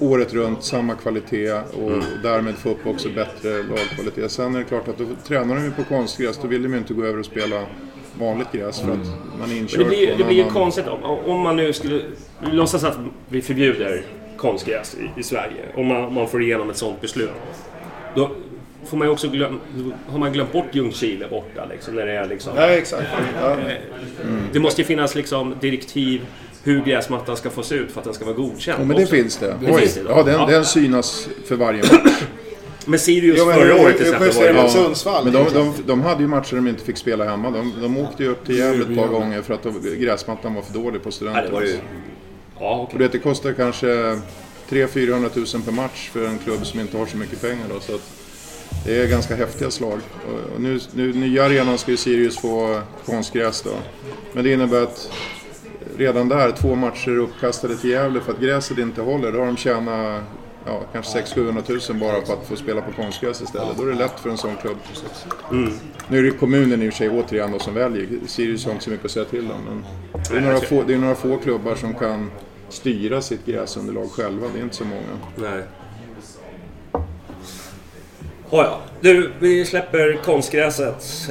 året runt, samma kvalitet och därmed få upp också bättre lagkvalitet. Sen är det klart att då tränar de ju på konstgräs, då vill de ju inte gå över och spela vanligt gräs för att man är inkörd det blir, det en blir ju konstigt om, om man nu skulle... Låtsas att vi förbjuder konstgräs i, i Sverige. Om man, man får igenom ett sånt beslut. Då får man ju också glöm, har man glömt bort Ljungskile borta liksom. När det är liksom... Ja exakt. Ja. Det måste ju finnas liksom direktiv hur gräsmattan ska få se ut för att den ska vara godkänd. Ja, men det också. finns det. Det Oj. finns det ja, den, den synas för varje match. Men Sirius Jo, men förra året till exempel var det Sundsvall? Men de, de, de hade ju matcher de inte fick spela hemma. De, de åkte ju upp till Gävle ett par gånger för att de, gräsmattan var för dålig på Ja, studenten. det var ju... Ja, Och okej. du vet, det kostar kanske 300 000 per match för en klubb som inte har så mycket pengar. Då, så att det är ganska häftiga slag. Och, och nu, nu, nya arenan ska ju Sirius få konstgräs då. Men det innebär att redan där, två matcher uppkastade till Gävle för att gräset inte håller. Då har de tjänat ja, kanske 600-700 000 bara på att få spela på konstgräs istället. Då är det lätt för en sån klubb. Mm. Nu är det kommunen i och för sig återigen då som väljer. Sirius har inte så mycket att säga till om. Men det, är några få, det är några få klubbar som kan styra sitt gräsunderlag själva. Det är inte så många. Nej. Oh, ja. Du, vi släpper konstgräset.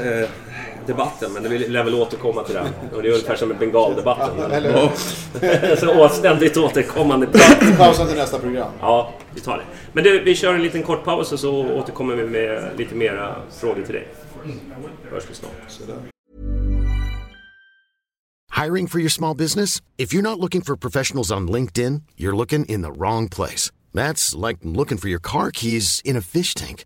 Debatten, men vi lär väl återkomma till den. Och det är ungefär som med bengaldebatten. Så ständigt återkommande prat. Pausen till nästa program. Ja, vi tar det. Men du, vi kör en liten kort paus och så återkommer vi med lite mera frågor till dig. Hörs vi snart. Hiring for your small business? If you're not looking for professionals on LinkedIn, you're looking in the wrong place. That's like looking for your car keys in a fish tank.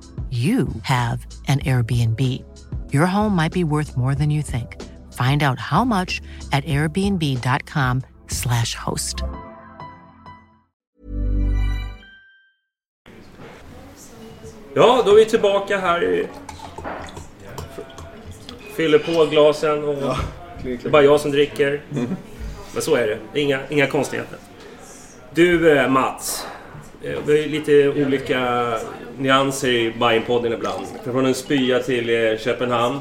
you have an Airbnb. Your home might be worth more than you think. Find out how much at airbnb.com/slash host. Ja, då är vi tillbaka här. Fyller på glasen och det är bara jag som dricker. Men så är det. inga, inga konstigheter. Du eh, Mats. Eh, Vi har ju lite olika nyanser i Bajenpodden ibland. Från en spya till eh, Köpenhamn.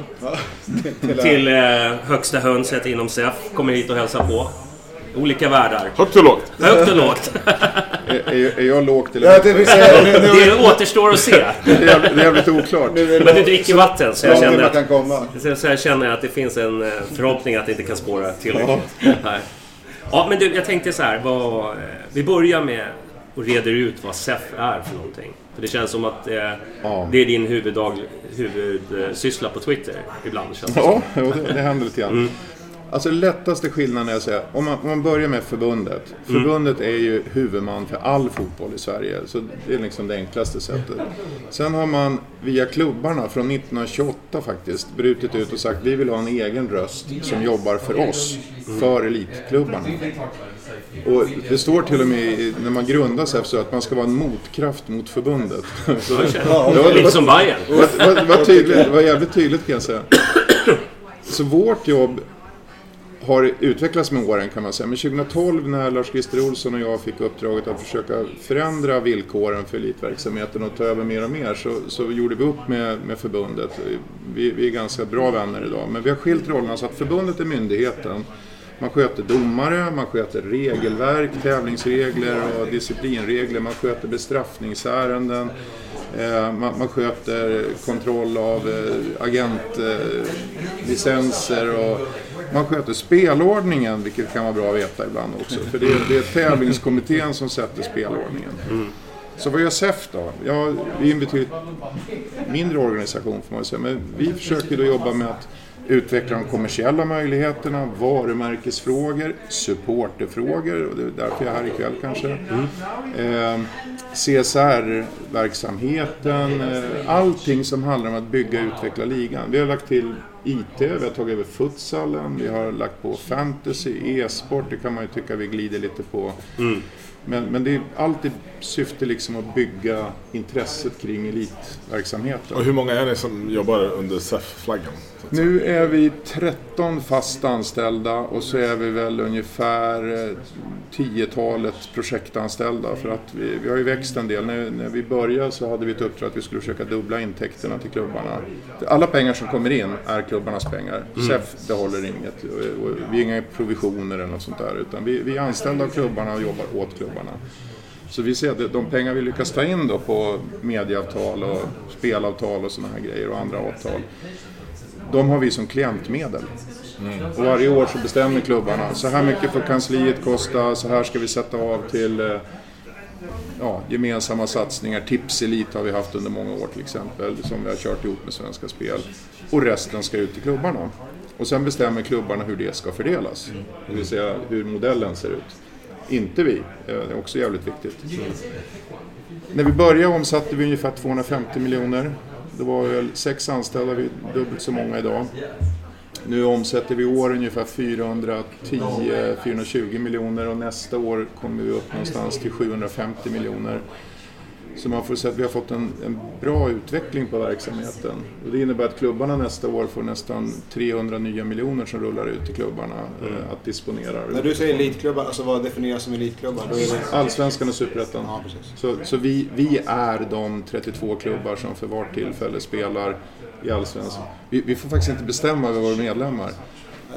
Till eh, högsta hönset inom SEF. Kommer hit och hälsar på. Olika världar. Högt och lågt. Högt och lågt. Är, är, är jag lågt eller? Ja, det vill säga, nu, nu, Det återstår att se. Det är jävligt, det är jävligt oklart. Men du dricker vatten så jag känner att. Så, jag känner att det finns en förhoppning att det inte kan spåra tillräckligt. här. Ja, men du, jag tänkte så här. Vad, vi börjar med och reder ut vad SEF är för någonting. För det känns som att eh, det är din huvuddag, huvudsyssla på Twitter ibland. Känns det Ja, som. det, det händer lite grann. Alltså lättaste skillnaden är att säga, om man, om man börjar med förbundet. Förbundet är ju huvudman för all fotboll i Sverige. Så det är liksom det enklaste sättet. Sen har man via klubbarna från 1928 faktiskt brutit ut och sagt vi vill ha en egen röst som jobbar för oss, för elitklubbarna. Och det står till och med i- när man grundar sig så att man ska vara en motkraft mot förbundet. Så, Ja, det var- Lite som Bayern. det var, tydligt, var jävligt tydligt kan jag säga. Så vårt jobb har utvecklats med åren kan man säga. Men 2012 när Lars-Christer Olsson och jag fick uppdraget att försöka förändra villkoren för elitverksamheten och ta över mer och mer så, så gjorde vi upp med, med förbundet. Vi, vi är ganska bra vänner idag. Men vi har skilt rollerna så att förbundet är myndigheten. Man sköter domare, man sköter regelverk, tävlingsregler och disciplinregler. Man sköter bestraffningsärenden. Eh, man, man sköter kontroll av eh, agentlicenser eh, och man sköter spelordningen, vilket kan vara bra att veta ibland också. För det, är- det är tävlingskommittén som sätter spelordningen. Så vad gör SEF då? Ja, vi är en betydligt mindre organisation får man säga. Men vi försöker då jobba med att utveckla de kommersiella möjligheterna, varumärkesfrågor, supporterfrågor och det är därför jag är här ikväll kanske. Eh, CSR-verksamheten, eh, allting som handlar om att bygga och utveckla ligan. Vi har lagt till IT, vi har tagit över futsalen, vi har lagt på fantasy, e-sport, det kan man ju tycka vi glider lite på. Mm. Men, men det är alltid syfte liksom att bygga intresset kring elitverksamheten. Och hur många är ni som jobbar under SEF-flaggan? Nu är vi 13 fast anställda och så är vi väl ungefär eh, 10-talet projektanställda för att vi, vi har ju växt en del. När, när vi började så hade vi ett uppdrag att vi skulle försöka dubbla intäkterna till klubbarna. Alla pengar som kommer in är klubbarnas pengar. SEF behåller inget. Och- och Vi har inga provisioner eller något sånt där utan vi, vi är anställda av klubbarna och jobbar åt klubbarna. Så vi ser att de pengar vi lyckas ta in då på medieavtal och spelavtal och sådana här grejer och andra avtal. De har vi som klientmedel. Och varje år så bestämmer klubbarna, så här mycket får kansliet kosta, så här ska vi sätta av till eh, ja, gemensamma satsningar. Tipselit har vi haft under många år till exempel, som vi har kört ihop med Svenska Spel. Och resten ska ut till klubbarna. Och sen bestämmer klubbarna hur det ska fördelas. Det vill säga hur modellen ser ut. Inte vi, eh, det är också jävligt viktigt. När vi började omsatte vi ungefär 250 miljoner. Det var väl sex anställda, vi är dubbelt så många idag. Nu omsätter vi i år ungefär 410-420 miljoner och nästa år kommer vi upp någonstans till 750 miljoner. Så man får säga att vi har fått en, en bra utveckling på verksamheten. Och det innebär att klubbarna nästa år får nästan 300 nya miljoner som rullar ut till klubbarna eh, att disponera. När du säger elitklubbar, alltså vad definieras som elitklubbar? Då det... Allsvenskan och Superettan. Ja. Så, så vi, vi är de 32 klubbar som för vart tillfälle spelar i Allsvenskan. Vi, vi får faktiskt inte bestämma över våra medlemmar.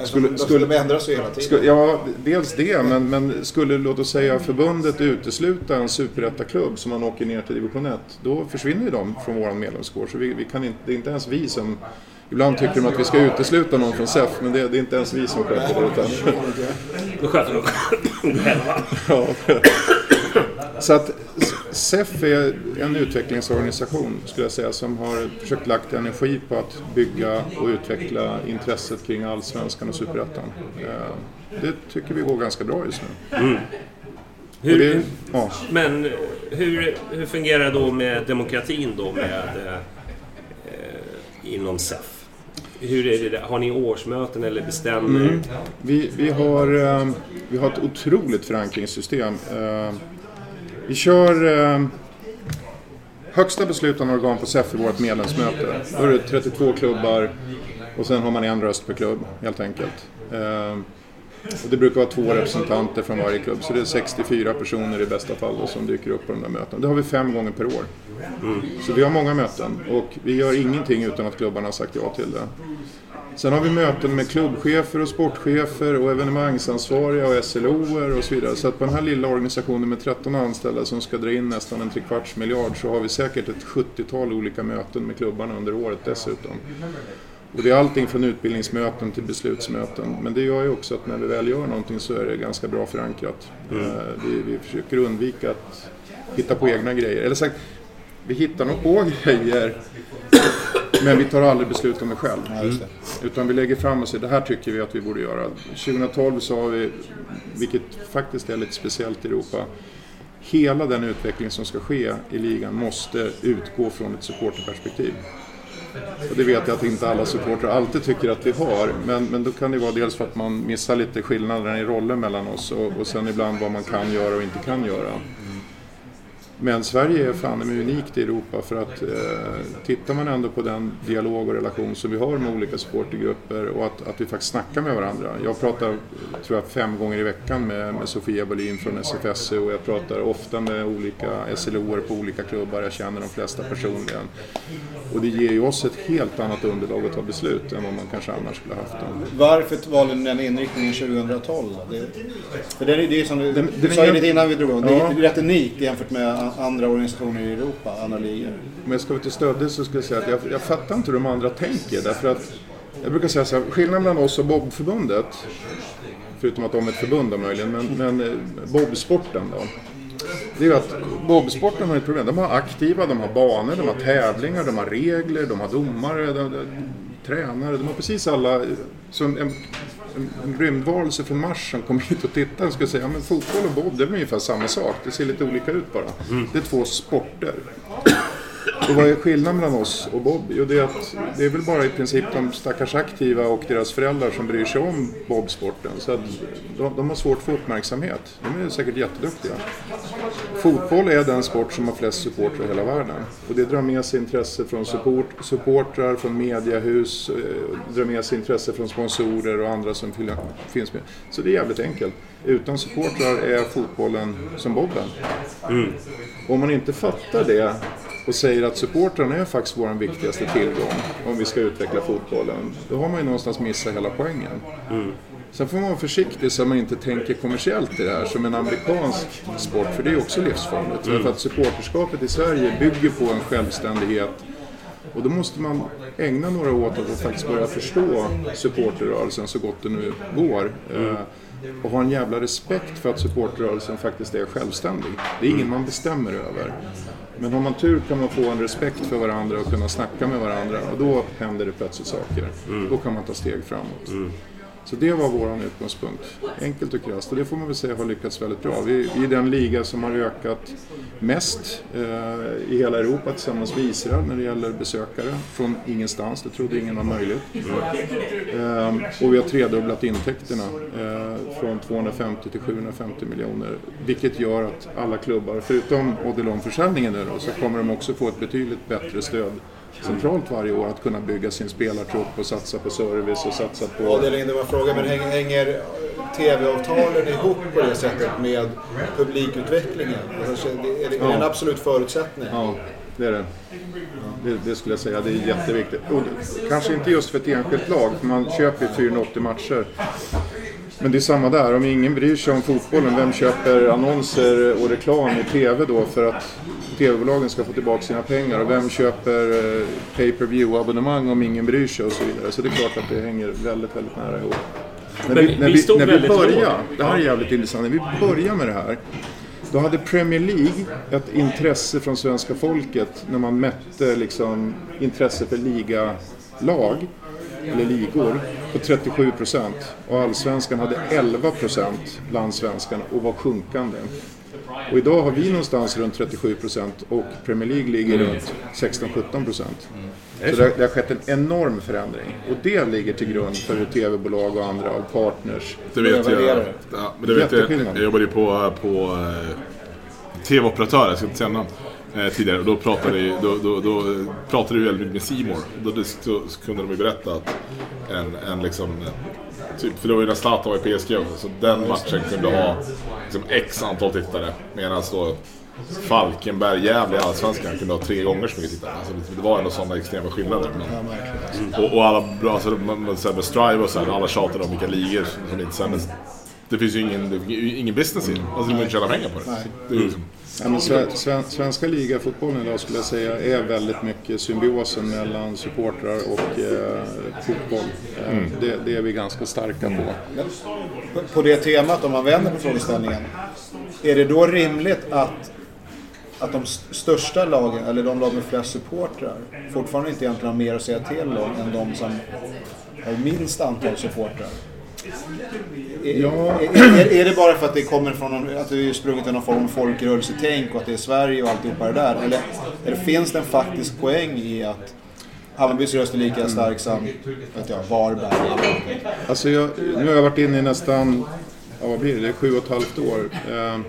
Skulle, de skulle ändras ju hela tiden. Skulle, ja, dels det, men, men skulle låt oss säga förbundet utesluta en superettaklubb som man åker ner till division 1, då försvinner ju de från vår medlemskår. Så vi, vi kan inte, det är inte ens vi som... Ibland tycker de att vi ska utesluta någon från SEF, men det, det är inte ens vi som sköter det. Utan, Då sköter de själva. Ja. Så att SEF är en utvecklingsorganisation skulle jag säga som har försökt lagt energi på att bygga och utveckla intresset kring allsvenskan och superettan. Eh, Det tycker vi går ganska bra just nu. Och Hur, det, ja. Men hur, hur fungerar det då med demokratin då med, eh, eh, inom SEF? Hur är det där? Har ni årsmöten eller bestämmer? Mm. Vi, vi, har, eh, vi har ett otroligt förankringssystem. Eh, Vi kör eh, högsta beslutande organ på SEF i vårt medlemsmöte. Då är det 32 klubbar och sen har man en röst per klubb helt enkelt. Eh, Och det brukar vara två representanter från varje klubb så det är 64 personer i bästa fall då, som dyker upp på de där mötena. Det har vi fem gånger per år. Så vi har många möten och vi gör ingenting utan att klubbarna har sagt ja till det. Sen har vi möten med klubbchefer och sportchefer och evenemangsansvariga och SLOer och så vidare. Så att på den här lilla organisationen med 13 anställda som ska dra in nästan en trekvarts miljard så har vi säkert ett 70-tal olika möten med klubbarna under året dessutom. Och det är allting från utbildningsmöten till beslutsmöten. Men det gör ju också att när vi väl gör någonting så är det ganska bra förankrat. Eh, Vi, vi försöker undvika att hitta på egna grejer. Eller sagt, vi hittar nog på grejer men vi tar aldrig beslut om det själv. Utan vi lägger fram och säger det här tycker vi att vi borde göra. 2012 sa vi, vilket faktiskt är lite speciellt i Europa, hela den utveckling som ska ske i ligan måste utgå från ett supporterperspektiv. Och det vet jag att inte alla supportrar alltid tycker att vi har. Men, men då kan det vara dels för att man missar lite skillnaderna i roller mellan oss och, och sen ibland vad man kan göra och inte kan göra. Men Sverige är fan med unikt i Europa för att eh, tittar man ändå på den dialog och relation som vi har med olika supportergrupper och att, att vi faktiskt snackar med varandra. Jag pratar, tror jag, fem gånger i veckan med, med Sofia Bolin från SFSU och jag pratar ofta med olika SLOer på olika klubbar. Jag känner de flesta personligen. Och det ger ju oss ett helt annat underlag att ta beslut än vad man kanske annars skulle ha haft. Varför valde ni den inriktningen 2012? Det, för det är det är som du, Den- du sa ju är- lite innan vi drog igång. Det Ja. är rätt unikt jämfört med andra organisationer i Europa, andra ligor. Om jag ska vara till stöddig så skulle jag säga att jag, jag fattar inte hur de andra tänker. Därför att jag brukar säga så här, skillnaden mellan oss och Bobförbundet, förutom att de är ett förbund då möjligen, men, men eh, Bobsporten då. Det är ju att Bobsporten har ett problem. De har aktiva, de har banor, de har tävlingar, de har regler, de har domare, de, de, tränare. De har precis alla... Så en, en, en rymdvarelse från Mars som kommer hit och tittar och skulle säga men fotboll och bob det är väl ungefär samma sak. Det ser lite olika ut bara. Det är två sporter. Och vad är skillnaden mellan oss och Bob? Jo, det är att det är väl bara i princip de stackars aktiva och deras föräldrar som bryr sig om bobsporten. Så att de, de har svårt för uppmärksamhet. De är säkert jätteduktiga. Fotboll är den sport som har flest supportrar i hela världen. Och det drar med sig intresse från support, supportrar, från mediehus, eh, drar med sig intresse från sponsorer och andra som finns med. Så det är jävligt enkelt. Utan supportrar är fotbollen som bobben. Mm. Om man inte fattar det och säger att supportrarna är faktiskt vår viktigaste tillgång om vi ska utveckla fotbollen. Då har man ju någonstans missat hela poängen. Mm. Sen får man vara försiktig så att man inte tänker kommersiellt i det här som en amerikansk sport, för det är också livsfarligt. Mm. För att supporterskapet i Sverige bygger på en självständighet och då måste man ägna några år åt att faktiskt börja förstå supporterrörelsen så gott det nu går. Mm. Och ha en jävla respekt för att supportrörelsen faktiskt är självständig. Det är ingen man bestämmer över. Men har man tur kan man få en respekt för varandra och kunna snacka med varandra och då händer det plötsligt saker. Mm. Då kan man ta steg framåt. Så det var vår utgångspunkt. Enkelt och krasst. Och det får man väl säga har lyckats väldigt bra. Vi är den liga som har ökat mest eh, i hela Europa tillsammans med Israel när det gäller besökare. Från ingenstans, det trodde ingen var möjligt. Eh, och vi har tredubblat intäkterna eh, från 250 till 750 miljoner. Vilket gör att alla klubbar, förutom Odilon-försäljningen nu då, så kommer de också få ett betydligt bättre stöd centralt varje år att kunna bygga sin spelartrupp och satsa på service och satsa på... Ja, det är en fråga, men hänger TV-avtalen ihop på det sättet med publikutvecklingen? Alltså, är det, en absolut förutsättning? Ja, det är det. det. Det, skulle jag säga, det är jätteviktigt. Och kanske inte just för ett enskilt lag, för man köper 480 matcher. Men det är samma där, om ingen bryr sig om fotbollen, vem köper annonser och reklam i TV då för att TV-bolagen ska få tillbaka sina pengar? Och vem köper eh, pay per view abonnemang om ingen bryr sig och så vidare? Så det är klart att det hänger väldigt, väldigt nära ihop. När vi, när vi, när vi började, det här är jävligt intressant, när vi började med det här då hade Premier League ett intresse från svenska folket när man mätte liksom intresse för ligalag eller ligor, på 37 procent. Och allsvenskan hade 11 procent bland svenskarna och var sjunkande. Och idag har vi någonstans runt 37 procent och Premier League ligger mm. runt 16-17 procent. Mm. Så det, det har skett en enorm förändring. Och det ligger till grund för hur tv-bolag och andra och partners Det vet jag. Ja, men det vet jag. Jag jobbade ju på, på eh, tv-operatörer, jag ska inte säga namn eh, tidigare. Och då pratade, då, då, då pratade vi väldigt med Simor. Då, då, kunde de ju berätta att en, en liksom, typ, för det var ju när Zlatan var i PSG också, så den matchen kunde ha liksom, x antal tittare. Medan då Falkenberg, Gävle i Allsvenskan kunde ha tre gånger så mycket tittare. Alltså, det var ändå sådana extrema skillnader. Men, och, och alla, alltså, med, med Strive och så här, alla tjatade om vilka ligor som inte sen, det finns ju ingen, ingen business i det. Alltså, du vill inte tjäna pengar på det. det Ja, men sven, svenska ligafotbollen idag skulle jag säga är väldigt mycket symbiosen mellan supportrar och eh, fotboll. Eh, mm. Det, det, är vi ganska starka på. På det temat, om man vänder på frågeställningen. Är det då rimligt att, att de största lagen, eller de lag med flest supportrar, fortfarande inte egentligen har mer att säga till om än de som har minst antal supportrar? Ja. Är, är, är, det bara för att det kommer från någon, att det är sprunget ur någon form av folkrörelsetänk och att det är Sverige och alltihopa det där? Eller, eller finns det en faktisk poäng i att Hammarbys röst är lika stark som vet jag, Varberg? Alltså jag, nu har jag varit inne i nästan, ja, vad blir det, det är sju och ett halvt år. Eh,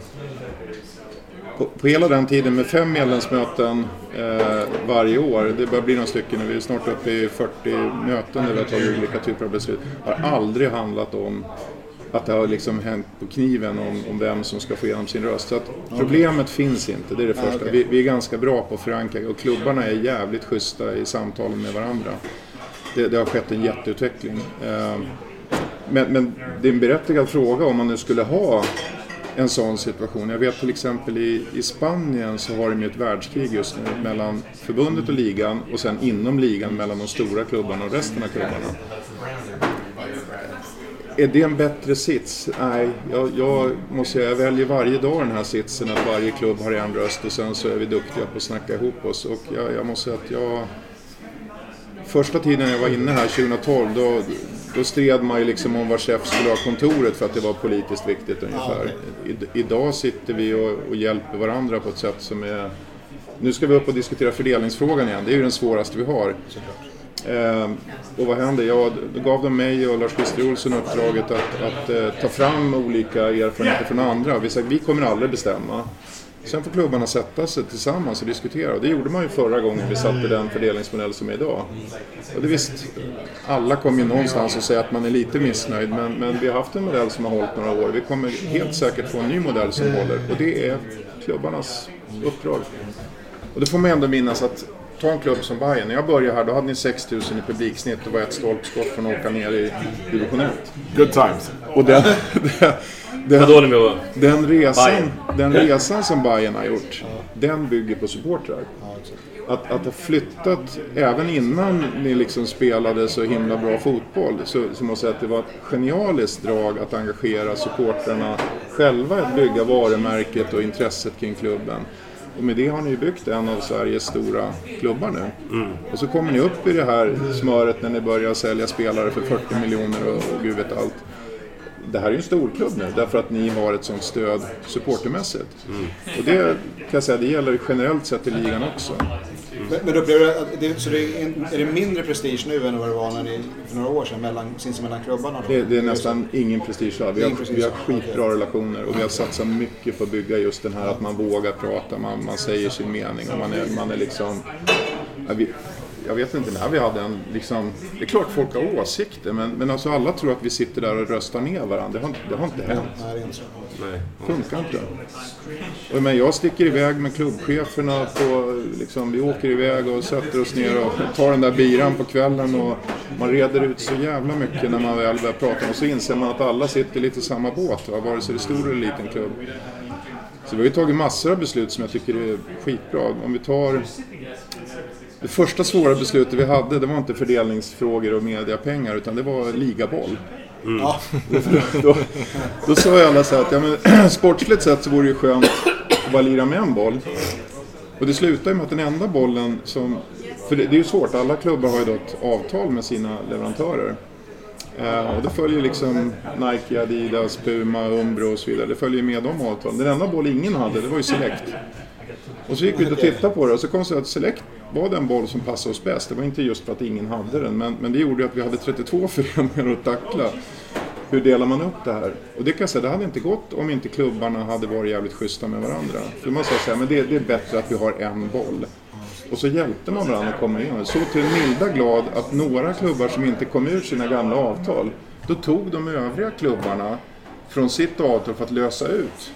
på, på hela den tiden med fem medlemsmöten eh, varje år, det börjar bli några stycken nu, vi är snart uppe i 40 möten där vi har tagit olika typer av beslut, har aldrig handlat om att det har liksom hänt på kniven om, om vem som ska få igenom sin röst. Så problemet finns inte, det är det första. Okay. Vi, vi, är ganska bra på att förankra och klubbarna är jävligt schyssta i samtalen med varandra. Det, det har skett en jätteutveckling. Eh, men, men det är en berättigad fråga om man nu skulle ha en sån situation. Jag vet till exempel i, i Spanien så har de ju ett världskrig just nu mellan förbundet och ligan och sen inom ligan mellan de stora klubbarna och resten av klubbarna. Är det en bättre sits? Nej, jag, jag måste säga, jag väljer varje dag den här sitsen att varje klubb har en röst och sen så är vi duktiga på att snacka ihop oss. Och jag, jag måste säga att jag... Första tiden jag var inne här 2012 då, då stred man ju liksom om var chef skulle ha kontoret för att det var politiskt viktigt ungefär. I, idag sitter vi och, och, hjälper varandra på ett sätt som är Nu ska vi upp och diskutera fördelningsfrågan igen. Det är ju den svåraste vi har. Eh, och vad händer? Ja, då gav de mig och Lars-Christer Olsson uppdraget att, att eh, ta fram olika erfarenheter från andra. Vi sa vi kommer aldrig bestämma. Sen får klubbarna sätta sig tillsammans och diskutera. Och det gjorde man ju förra gången vi satte den fördelningsmodell som är idag. Och det visst, alla kommer ju någonstans och säga att man är lite missnöjd. Men, men vi har haft en modell som har hållit några år. Vi kommer helt säkert få en ny modell som håller. Och det är klubbarnas uppdrag. Och då får man ändå minnas att ta en klubb som Bayern. När jag började här då hade ni 6000 i publiksnitt och var ett stolpskott från att åka ner i division 1. Good times. Och den, den, den, den, resan, den resan som Bayern har gjort, den bygger på supportrar. Att, att ha flyttat, även innan ni liksom spelade så himla bra fotboll, så, så måste jag säga att det var ett genialiskt drag att engagera supportrarna själva att bygga varumärket och intresset kring klubben. Och med det har ni byggt en av Sveriges stora klubbar nu. Och så kommer ni upp i det här smöret när ni börjar sälja spelare för 40 miljoner och, och gud vet allt. Det här är ju en storklubb nu därför att ni har ett sånt stöd supportermässigt. Och det kan jag säga, det gäller generellt sett i ligan också. Men, men upplever du att det, så det är, en- är det mindre prestige nu än vad det var när ni, för några år sedan mellan, sinsemellan klubbarna? Då? Det, det är nästan ingen prestige där. Vi har, vi har skitbra relationer och vi har satsat mycket på att bygga just den här att man vågar prata, man, man säger sin mening och man är, man är liksom... Ja, vi, jag vet inte när vi hade en liksom... Det är klart folk har åsikter men, men alltså alla tror att vi sitter där och röstar ner varandra. Det har, inte- det har inte hänt. Nej. funkar inte. Och, men jag sticker iväg med klubbcheferna på, liksom, vi åker iväg och sätter oss ner och tar den där biran på kvällen och man reder ut så jävla mycket när man väl börjar prata och så inser man att alla sitter lite i samma båt, va? vare sig det är stor eller liten klubb. Så vi har ju tagit massor av beslut som jag tycker är skitbra. Om vi tar det första svåra beslutet vi hade, det var inte fördelningsfrågor och mediapengar utan det var ligaboll. Ja, Då, då sa ju alla så här att ja, men, sportsligt sett så vore det ju skönt att bara lira med en boll. Och det slutar ju med att den enda bollen som... För det, det är ju svårt, alla klubbar har ju då ett avtal med sina leverantörer. Eh, och det följer liksom Nike, Adidas, Puma, Umbro och så vidare. Det följer med de avtalen. Den enda boll ingen hade, det var ju Select. Och så gick vi ut och tittade på det och så kom det att Select var den boll som passade oss bäst. Det var inte just för att ingen hade den, men, men det gjorde ju att vi hade 32 föreningar att tackla. Hur delar man upp det här? Och det kan jag säga, det hade inte gått om inte klubbarna hade varit jävligt schyssta med varandra. För man sa så här, men det, det är bättre att vi har en boll. Och så hjälpte man varandra att komma igenom. Så till den milda glad att några klubbar som inte kom ur sina gamla avtal, då tog de övriga klubbarna från sitt avtal för att lösa ut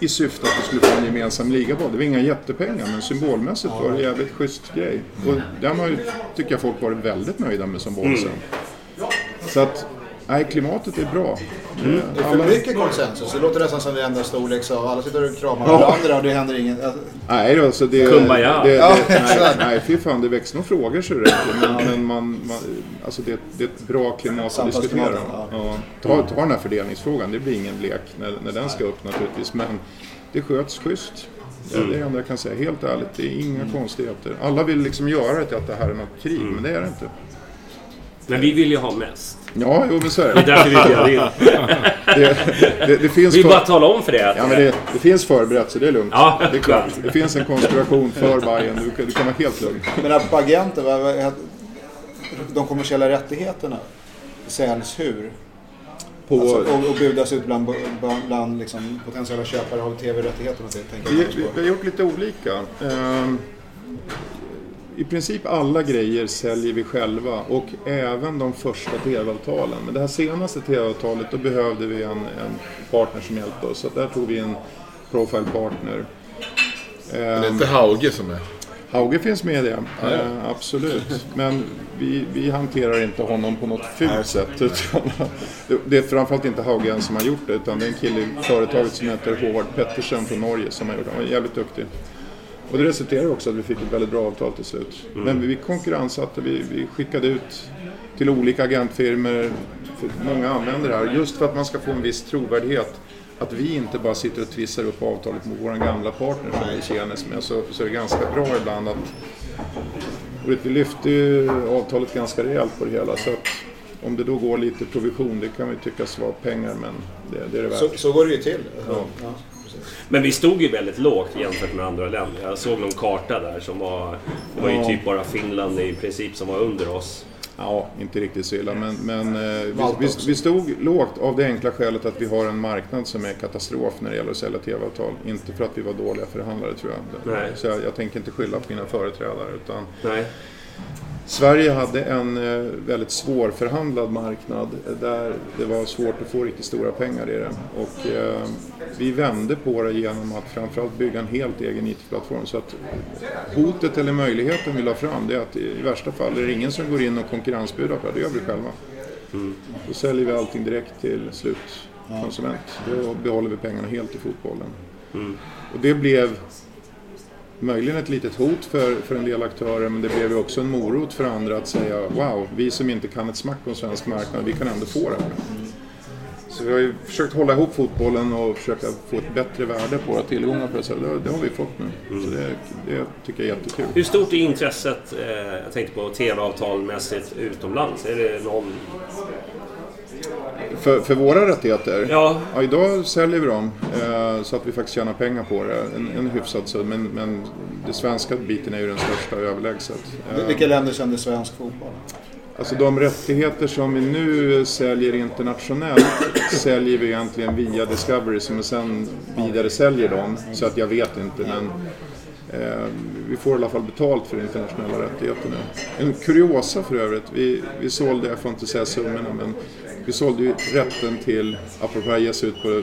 i syfte att vi skulle få en gemensam ligaboll. Det var inga jättepengar men symbolmässigt var det en jävligt schysst grej. Och den har ju, tycker jag folk varit väldigt nöjda med som boll sen. Så att, nej klimatet är bra. det är för Alla, mycket konsensus. Det låter nästan som det enda storlek så alla sitter och kramar Ja. varandra och det händer inget. Alltså, nej då, så det... Kumbaya. det, det Ja, nej, nej, fy fan, det väcks nog frågor så det. Men, men man, man, alltså det, det är ett bra klimat att diskutera. Ja. Ta, ta den här fördelningsfrågan, det blir ingen lek när, när den ska upp naturligtvis. Men det sköts schysst. Det är det enda jag kan säga, helt ärligt. Det är inga konstigheter. Alla vill liksom göra det till att det här är något krig, men det är det inte. Men vi vill ju ha mest. Ja, jo men så är Det är det. därför vi bjöd in. Det, det, det finns Vi för- bara tala om för det. att- Ja, men det, det finns förberett så det är lugnt. Ja, det är klart. Det finns en konspiration för Bayern. Du, kan- du kan vara helt lugn. Men att på agenter, vad- vad- de kommersiella rättigheterna säljs hur? På, Alltså, och, och budas ut bland, bland, bland liksom, potentiella köpare av tv-rättigheterna. tänker vi, jag vi, vi har gjort lite olika. Ehm, I princip alla grejer säljer vi själva och även de första tv-avtalen. Men det här senaste tv-avtalet då behövde vi en, en partner som hjälpte oss. Så där tog vi en profile partner. Det är inte Hauge som är... Hauge finns med i det, eh, absolut. Men vi, vi hanterar inte honom på något fult sätt. Utan, det- är framförallt inte Hauge ensam som har gjort det, utan det är en kille i företaget som heter Håvard Pettersen från Norge som har gjort det. Han är jävligt duktig. Och det resulterade också att vi fick ett väldigt bra avtal till slut. Men vi konkurrenssatte, vi, vi skickade ut till olika agentfirmor. Många använder det här just för att man ska få en viss trovärdighet. Att vi inte bara sitter och trissar upp avtalet med vår gamla partner som vi tjänas med. Så, så är det ganska bra ibland att... och Vi lyfte ju avtalet ganska rejält på det hela. Så att om det då går lite provision, det kan vi tyckas vara pengar men det, det är det värt. Så, så går det ju till. Ja. Ja. Men vi stod ju väldigt lågt jämfört med andra länder. Jag såg någon karta där som var... Det var ju Ja. typ bara Finland i princip som var under oss. Ja, inte riktigt så illa, men, men eh, vi, vi, vi stod lågt av det enkla skälet att vi har en marknad som är katastrof när det gäller att sälja TV-avtal. Inte för att vi var dåliga förhandlare tror jag. Nej. Så jag, jag tänker inte skylla på mina företrädare. Utan Nej. Sverige hade en eh, väldigt svårförhandlad marknad eh, där det var svårt att få riktigt stora pengar i det. Och eh, vi vände på det genom att framförallt bygga en helt egen IT-plattform. Så att hotet eller möjligheten vi la fram det är att i värsta fall är det ingen som går in och konkurrensbudar på det, det gör vi själva. Då säljer vi allting direkt till slutkonsument. Då behåller vi pengarna helt i fotbollen. Och det blev möjligen ett litet hot för, för en del aktörer men det blev ju också en morot för andra att säga wow, vi som inte kan ett smack om svensk marknad, vi kan ändå få det här. Så vi har ju försökt hålla ihop fotbollen och försöka få ett bättre värde på våra tillgångar på det sättet. Det, det har vi fått nu. Så det, det tycker jag är jättekul. Hur stort är intresset, eh, jag tänkte på TV-avtalmässigt utomlands? Är det någon... För, för våra rättigheter? Ja. Ja, idag säljer vi dem eh, så att vi faktiskt tjänar pengar på det. En, en hyfsad sum, men, men den svenska biten är ju den största överlägset. Eh, Vilka länder sänder svensk fotboll? Alltså de rättigheter som vi nu säljer internationellt säljer vi egentligen via Discovery som sen vidare säljer dem. Så att jag vet inte men eh, vi får i alla fall betalt för internationella rättigheter nu. En kuriosa för övrigt, vi, vi sålde, jag får inte säga summorna men vi sålde ju rätten till, apropå att ge sig ut på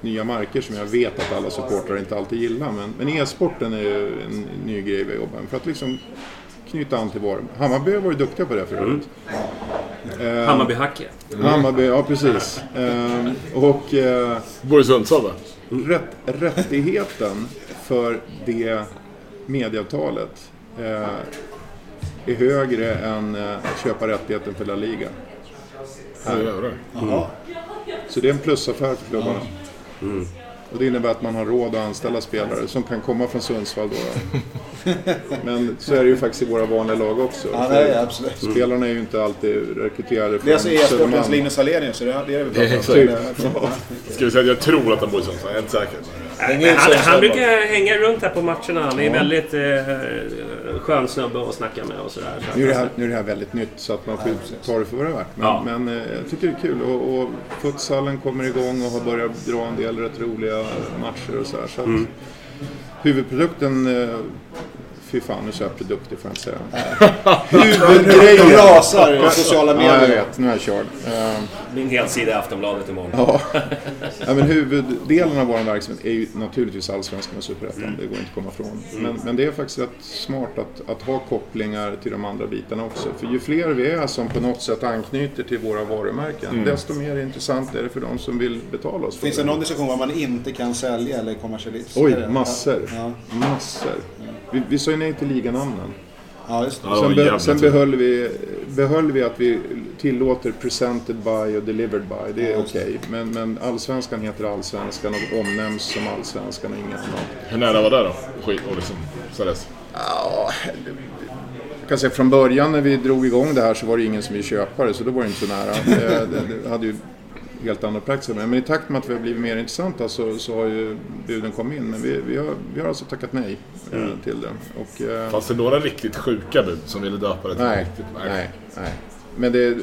nya marker som jag vet att alla supportrar inte alltid gillar. Men, men e-sporten är ju en ny grej vi jobbar med. För att liksom knyta an till var. Hammarby har varit duktiga på det förut. Eh, Hammarby-Hacke? Hammarby, ja precis. Eh, och eh, Bor i Sundsvall va? rätt, rättigheten för det medieavtalet eh, är högre än eh, att köpa rättigheten för La Liga. Ja, jävlar. Så det är en plusaffär för klubbarna. Och det innebär att man har råd att anställa spelare som kan komma från Sundsvall då. Men så är det ju faktiskt i våra vanliga lag också. Ja, nej, absolut. Spelarna är ju inte alltid rekryterade från Det är alltså e-sportens Södermalm. Linus Alenius, är det är det vi pratar om? Ska vi säga att jag tror att han bor i Sundsvall, jag är ut Han, han brukar hänga runt här på matcherna. Han är väldigt eh, skön snubbe att snacka med och sådär. Så Nu är, det här, nu är det här väldigt nytt så att man får ta det för vad det är värt. Men, Ja. men eh, jag tycker det är kul och, och futsalen kommer igång och har börjat dra en del rätt roliga matcher och så här. Så Mm. huvudprodukten, eh, fy fan nu sa jag produkter får jag inte säga. De Huvudgrejen! rasar i sociala Ja, jag medier. vet. Nu är jag körd. Eh, Min helsida i Aftonbladet imorgon. Ja. ja, men huvuddelen av vår verksamhet är ju naturligtvis Allsvenskan och Superettan. Det går inte att komma ifrån. Men, men det är faktiskt rätt smart att, att ha kopplingar till de andra bitarna också. För ju fler vi är som på något sätt anknyter till våra varumärken, desto mer intressant är det för de som vill betala oss för Finns det någon diskussion vad man inte kan sälja eller kommersialisera? Oj, massor. Ja, Massor. Vi, vi sa ju nej till liganamnen. Ja just det. Ja, det var Sen, be, sen behöll, vi, behöll vi att vi tillåter presented by och delivered by. Det är Ja, okej. Men, men allsvenskan heter allsvenskan och omnämns som allsvenskan och inget annat. Hur nära var det då? Skit och liksom? Ja, jag kan säga från början när vi drog igång det här så var det ingen som ville köpa det så då var det inte så nära. Det, det, det hade ju helt andra praxis. Men i takt med att vi har blivit mer intressanta så, så har ju buden kommit in. Men vi, vi, har, vi har alltså tackat nej eh, till det. Och, eh, Fanns det några riktigt sjuka bud som ville döpa det till Nej, riktigt? nej, nej. Men det,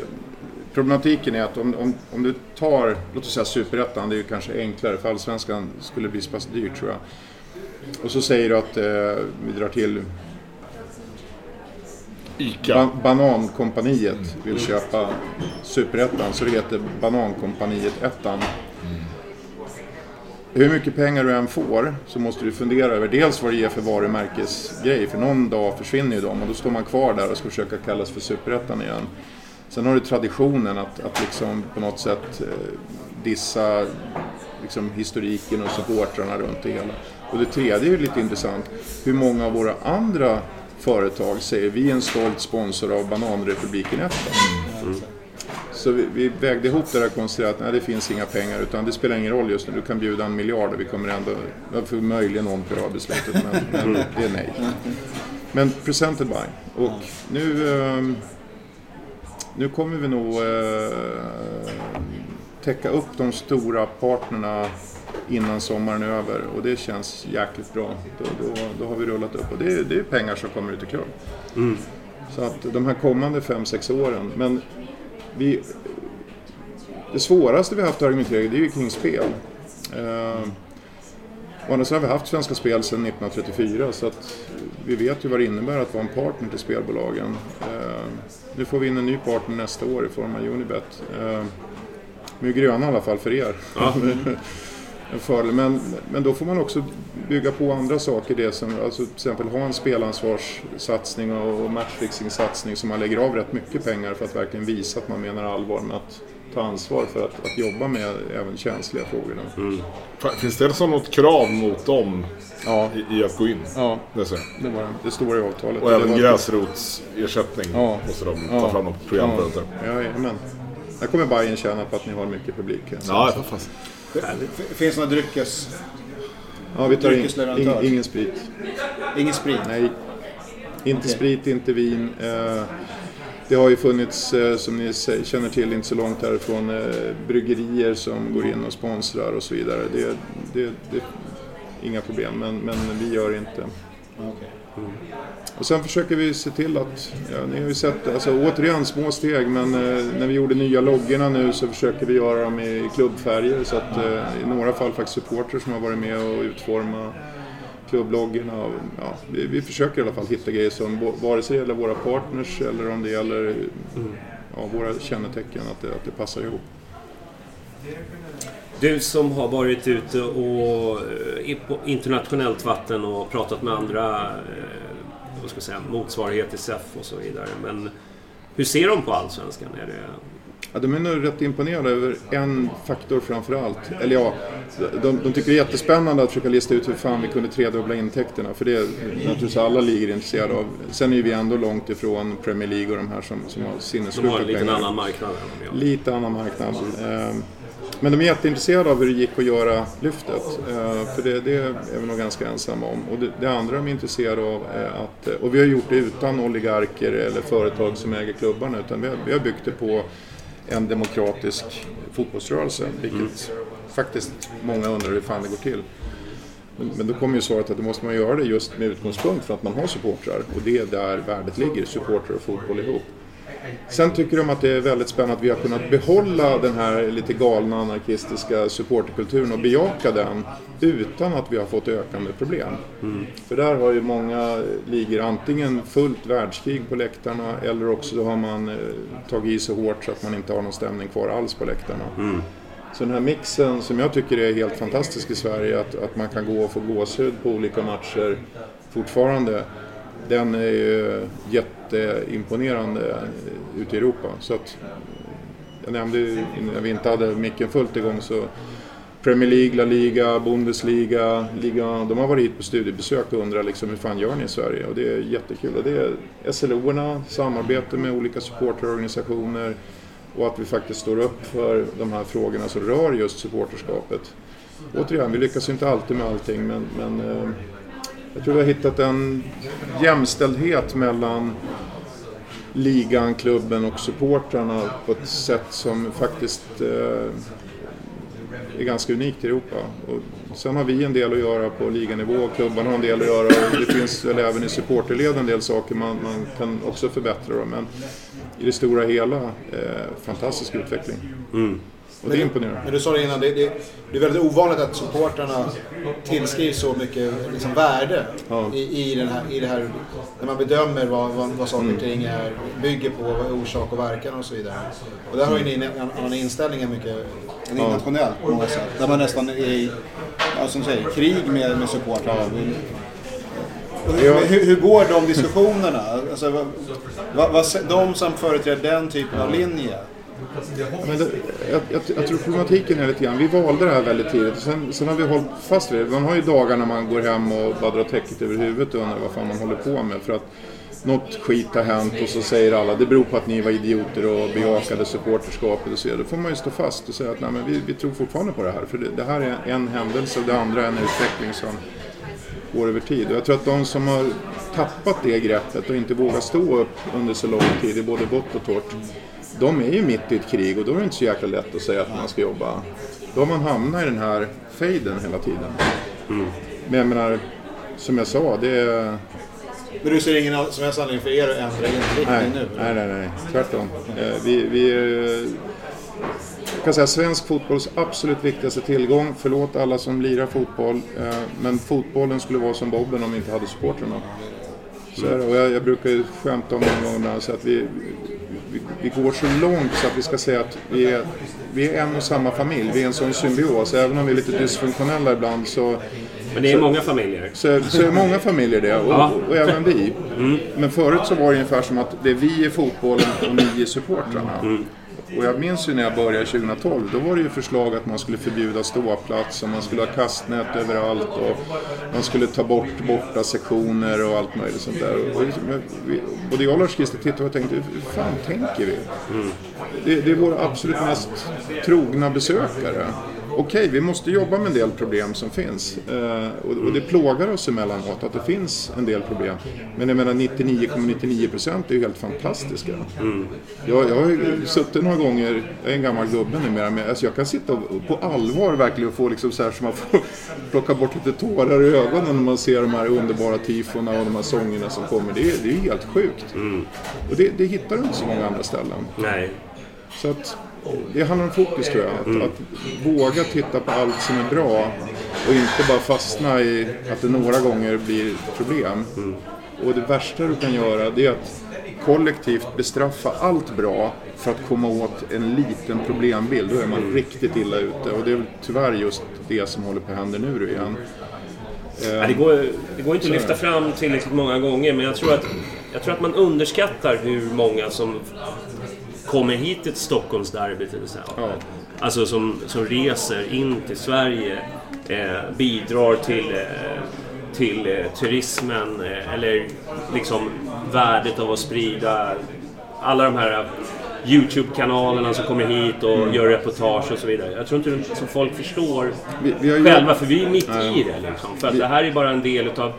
problematiken är att om, om, om du tar, låt oss säga superettan, det är ju kanske enklare för allsvenskan skulle bli så pass dyrt tror jag. Och så säger du att eh, vi drar till Ica. ba Banankompaniet vill köpa superettan så det heter Banankompaniet ettan. Hur mycket pengar du än får så måste du fundera över dels vad det ger för varumärkesgrej. För någon dag försvinner ju de och då står man kvar där och ska försöka kallas för superettan igen. Sen har du traditionen att, att liksom på något sätt eh, dissa liksom historiken och supportrarna runt det hela. Och det tredje är lite intressant. Hur många av våra andra företag säger vi är en stolt sponsor av Bananrepubliken ettan. Så vi, vi vägde ihop det där och konstaterade att nej, det finns inga pengar utan det spelar ingen roll just nu. Du kan bjuda en miljard och vi kommer ändå, får möjligen ompröva beslutet men, men det är nej. Men presented by. Och nu, ehm, nu kommer vi nog eh, täcka upp de stora partnerna innan sommaren är över och det känns jäkligt bra. Då, då, då har vi rullat upp och det, är- det är pengar som kommer ut i klubb. Så att de här kommande 5-6 åren, men vi, det svåraste vi har haft att argumentera det är ju kring spel. Eh, Å andra sidan har vi haft Svenska Spel sedan 1934 så att vi vet ju vad det innebär att vara en partner till spelbolagen. Eh, nu får vi in en ny partner nästa år i form av Unibet. Eh, de är gröna i alla fall för er. en fördel. Men, men då får man också bygga på andra saker. Det som, alltså till exempel ha en spelansvarssatsning och matchfixing-satsning som man lägger av rätt mycket pengar för att verkligen visa att man menar allvar med att ta ansvar för att, att jobba med även känsliga frågor. Fa- Finns det som något krav mot dem Ja, i, i att gå in? ja Det ser det, var, det står i avtalet. Och även gräsrotsersättning Ja. måste de ta Ja. fram något program. Ja, det. ja, jajamän. Där kommer Bayern tjäna på att ni har mycket publik. Ja, för fan. F- Finns det några dryckes... ja vi tar in, ing, ingen sprit. Ingen sprit? Nej. Inte sprit, inte vin. Eh, det har ju funnits, eh, som ni känner till, inte så långt härifrån, eh, bryggerier som går in och sponsrar och så vidare. Det, det, det inga problem, men, men vi gör inte. Och sen försöker vi se till att, ja, ni har ju sett, alltså återigen små steg, men eh, när vi gjorde nya loggorna nu så försöker vi göra dem i klubbfärger så att eh, i några fall faktiskt supportrar som har varit med och utforma klubbloggorna. Och, ja, vi, vi försöker i alla fall hitta grejer som, vare sig det gäller våra partners eller om det gäller ja, våra kännetecken, att det, att det passar ihop. Du som har varit ute och eh, på internationellt vatten och pratat med andra eh, vad ska jag säga, motsvarighet till SEF och så vidare. Men hur ser de på Allsvenskan? Är det... Ja, de är nog rätt imponerade över en faktor framför allt. Eller ja, de, de tycker det är jättespännande att försöka lista ut hur fan vi kunde tredubbla intäkterna. För det är naturligtvis alla ligor intresserade av. Sen är vi ändå långt ifrån Premier League och de här som, som har De har sinnessjuka en liten pengar. annan marknad än de. Lite annan marknad. Ehm, Men de är jätteintresserade av hur det gick att göra lyftet. Ehm, För det, det är vi nog ganska ensamma om. Och det, det andra de är intresserade av är att, och vi har gjort det utan oligarker eller företag som äger klubbarna, utan vi har, vi har byggt det på en demokratisk fotbollsrörelse, vilket faktiskt många undrar hur fan det går till. Men, då kommer ju svaret att då måste man göra det just med utgångspunkt för att man har supportrar och det är där värdet ligger, supportrar och fotboll ihop. Sen tycker de att det är väldigt spännande att vi har kunnat behålla den här lite galna anarkistiska supporterkulturen och bejaka den utan att vi har fått ökande problem. För där har ju många ligor antingen fullt världskrig på läktarna eller också har man eh, tagit i så hårt så att man inte har någon stämning kvar alls på läktarna. Så den här mixen som jag tycker är helt fantastisk i Sverige, att, att man kan gå och få gåshud på olika matcher fortfarande, den är ju jätteimponerande ute i Europa. Så att, jag nämnde ju när vi inte hade micken fullt igång så Premier League, La Liga, Bundesliga, Liga, de har varit hit på studiebesök och undrar liksom hur fan gör ni i Sverige? Och det är jättekul. Och det är SLO-erna, samarbete med olika supporterorganisationer och att vi faktiskt står upp för de här frågorna som rör just supporterskapet. Återigen, vi lyckas ju inte alltid med allting men, men eh, jag tror vi har hittat en jämställdhet mellan ligan, klubben och supportrarna på ett sätt som faktiskt eh, är ganska unikt i Europa. Och sen har vi en del att göra på liganivå, klubbarna har en del att göra och det finns väl även i supporterled en del saker man, man kan också förbättra. Då. Men i det stora hela, eh, fantastisk utveckling. Mm. Och det är imponerande. Men du sa det innan, det, det, det är väldigt ovanligt att supportrarna tillskrivs så mycket liksom, värde Ja. i, i, den här, i det här, när man bedömer vad, vad, vad saker och ting är, bygger på, vad orsak och verkan och så vidare. Och där har ju ni en, en annan inställning än mycket en internationell på många sätt. Där man nästan är i, ja, som säger, krig med, med supportrarna. Och Hur, hur, hur går de diskussionerna? Alltså, vad, vad, de som företräder den typen av linje, men det, jag, jag, jag tror problematiken är lite grann, vi valde det här väldigt tidigt. Sen, sen har vi hållit fast vid det. Man har ju dagar när man går hem och bara drar täcket över huvudet och undrar vad fan man håller på med. För att något skit har hänt och så säger alla det beror på att ni var idioter och bejakade supporterskapet och så vidare. Då får man ju stå fast och säga att nej, men vi, vi tror fortfarande på det här. För det, det här är en händelse och det andra är en utveckling som går över tid. Och jag tror att de som har tappat det greppet och inte vågar stå upp under så lång tid i både vått och torrt. De är ju mitt i ett krig och då är det inte så jäkla lätt att säga att man ska jobba då har man hamnat i den här fejden hela tiden. Men jag menar, som jag sa, det är... Men du ser ingen som helst anledning för er att ändra inriktning nu? nej, nej, nej. tvärtom. Eh, Vi, vi eh, jag kan säga svensk fotbolls absolut viktigaste tillgång. Förlåt alla som lirar fotboll, eh, men fotbollen skulle vara som bobben om vi inte hade supportrarna. Så är det. Och jag, jag brukar ju skämta om någon gång när jag säger att vi, vi, vi går så långt så att vi ska säga att vi är, vi är en och samma familj. Vi är en sån symbios. Även om vi är lite dysfunktionella ibland så Men det är många familjer. så, så är många familjer det och, Ja. och även vi. Men förut så var det ungefär som att det är vi i fotbollen och ni är supportrarna. Och jag minns ju när jag började 2012, då var det ju förslag att man skulle förbjuda ståplats och man skulle ha kastnät överallt och man skulle ta bort borta sektioner och allt möjligt sånt där. Och vi- både jag och Lars Christer tittade och tänkte, hur fan tänker vi? Det, det är våra absolut mest trogna besökare. Okej, vi måste jobba med en del problem som finns. Eh, och, och det plågar oss emellanåt att det finns en del problem. Men jag menar 99,99 procent är ju helt fantastiska. Jag, jag har ju suttit några gånger, jag är en gammal gubbe numera, men alltså jag kan sitta och, på allvar verkligen få liksom så här som man får plocka bort lite tårar i ögonen när man ser de här underbara tifona och de här sångerna som kommer. Det är, det är ju helt sjukt. Och det, det hittar du inte så många andra ställen. Nej. Så att det handlar om fokus tror jag. Att, att våga titta på allt som är bra och inte bara fastna i att det några gånger blir problem. Och det värsta du kan göra det är att kollektivt bestraffa allt bra för att komma åt en liten problembild. Då är man riktigt illa ute. Och det är tyvärr just det som håller på att hända nu igen. Ja, det, går, det går inte att lyfta fram tillräckligt många gånger, men jag tror, att, jag tror att man underskattar hur många som kommer hit till ett Stockholmsderby till exempel. Ja. Alltså som, som reser in till Sverige, eh, bidrar till, eh, till eh, turismen eh, eller liksom värdet av att sprida alla de här YouTube-kanalerna som kommer hit och gör reportage och så vidare. Jag tror inte som folk förstår Vi, vi själva, för vi är mitt i det liksom. För att det här är bara en del utav...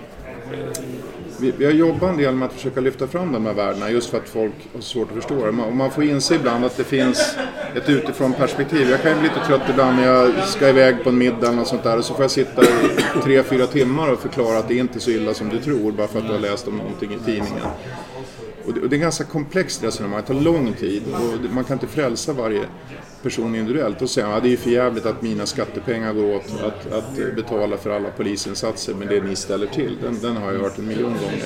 Vi, vi har jobbat en del med att försöka lyfta fram de här värdena just för att folk har svårt att förstå det. Och man får inse ibland att det finns ett utifrån perspektiv. Jag kan ju bli lite trött ibland när jag ska iväg på en middag eller något sånt där och så får jag sitta i tre, fyra timmar och förklara att det är inte är så illa som du tror bara för att du har läst om någonting i tidningen. Och det, och det är ganska komplext resonemang, det tar lång tid och man kan inte frälsa varje person individuellt. Och säga att det är för jävligt att mina skattepengar går åt att, att betala för alla polisinsatser med det ni ställer till. Den, den har jag hört en miljon gånger.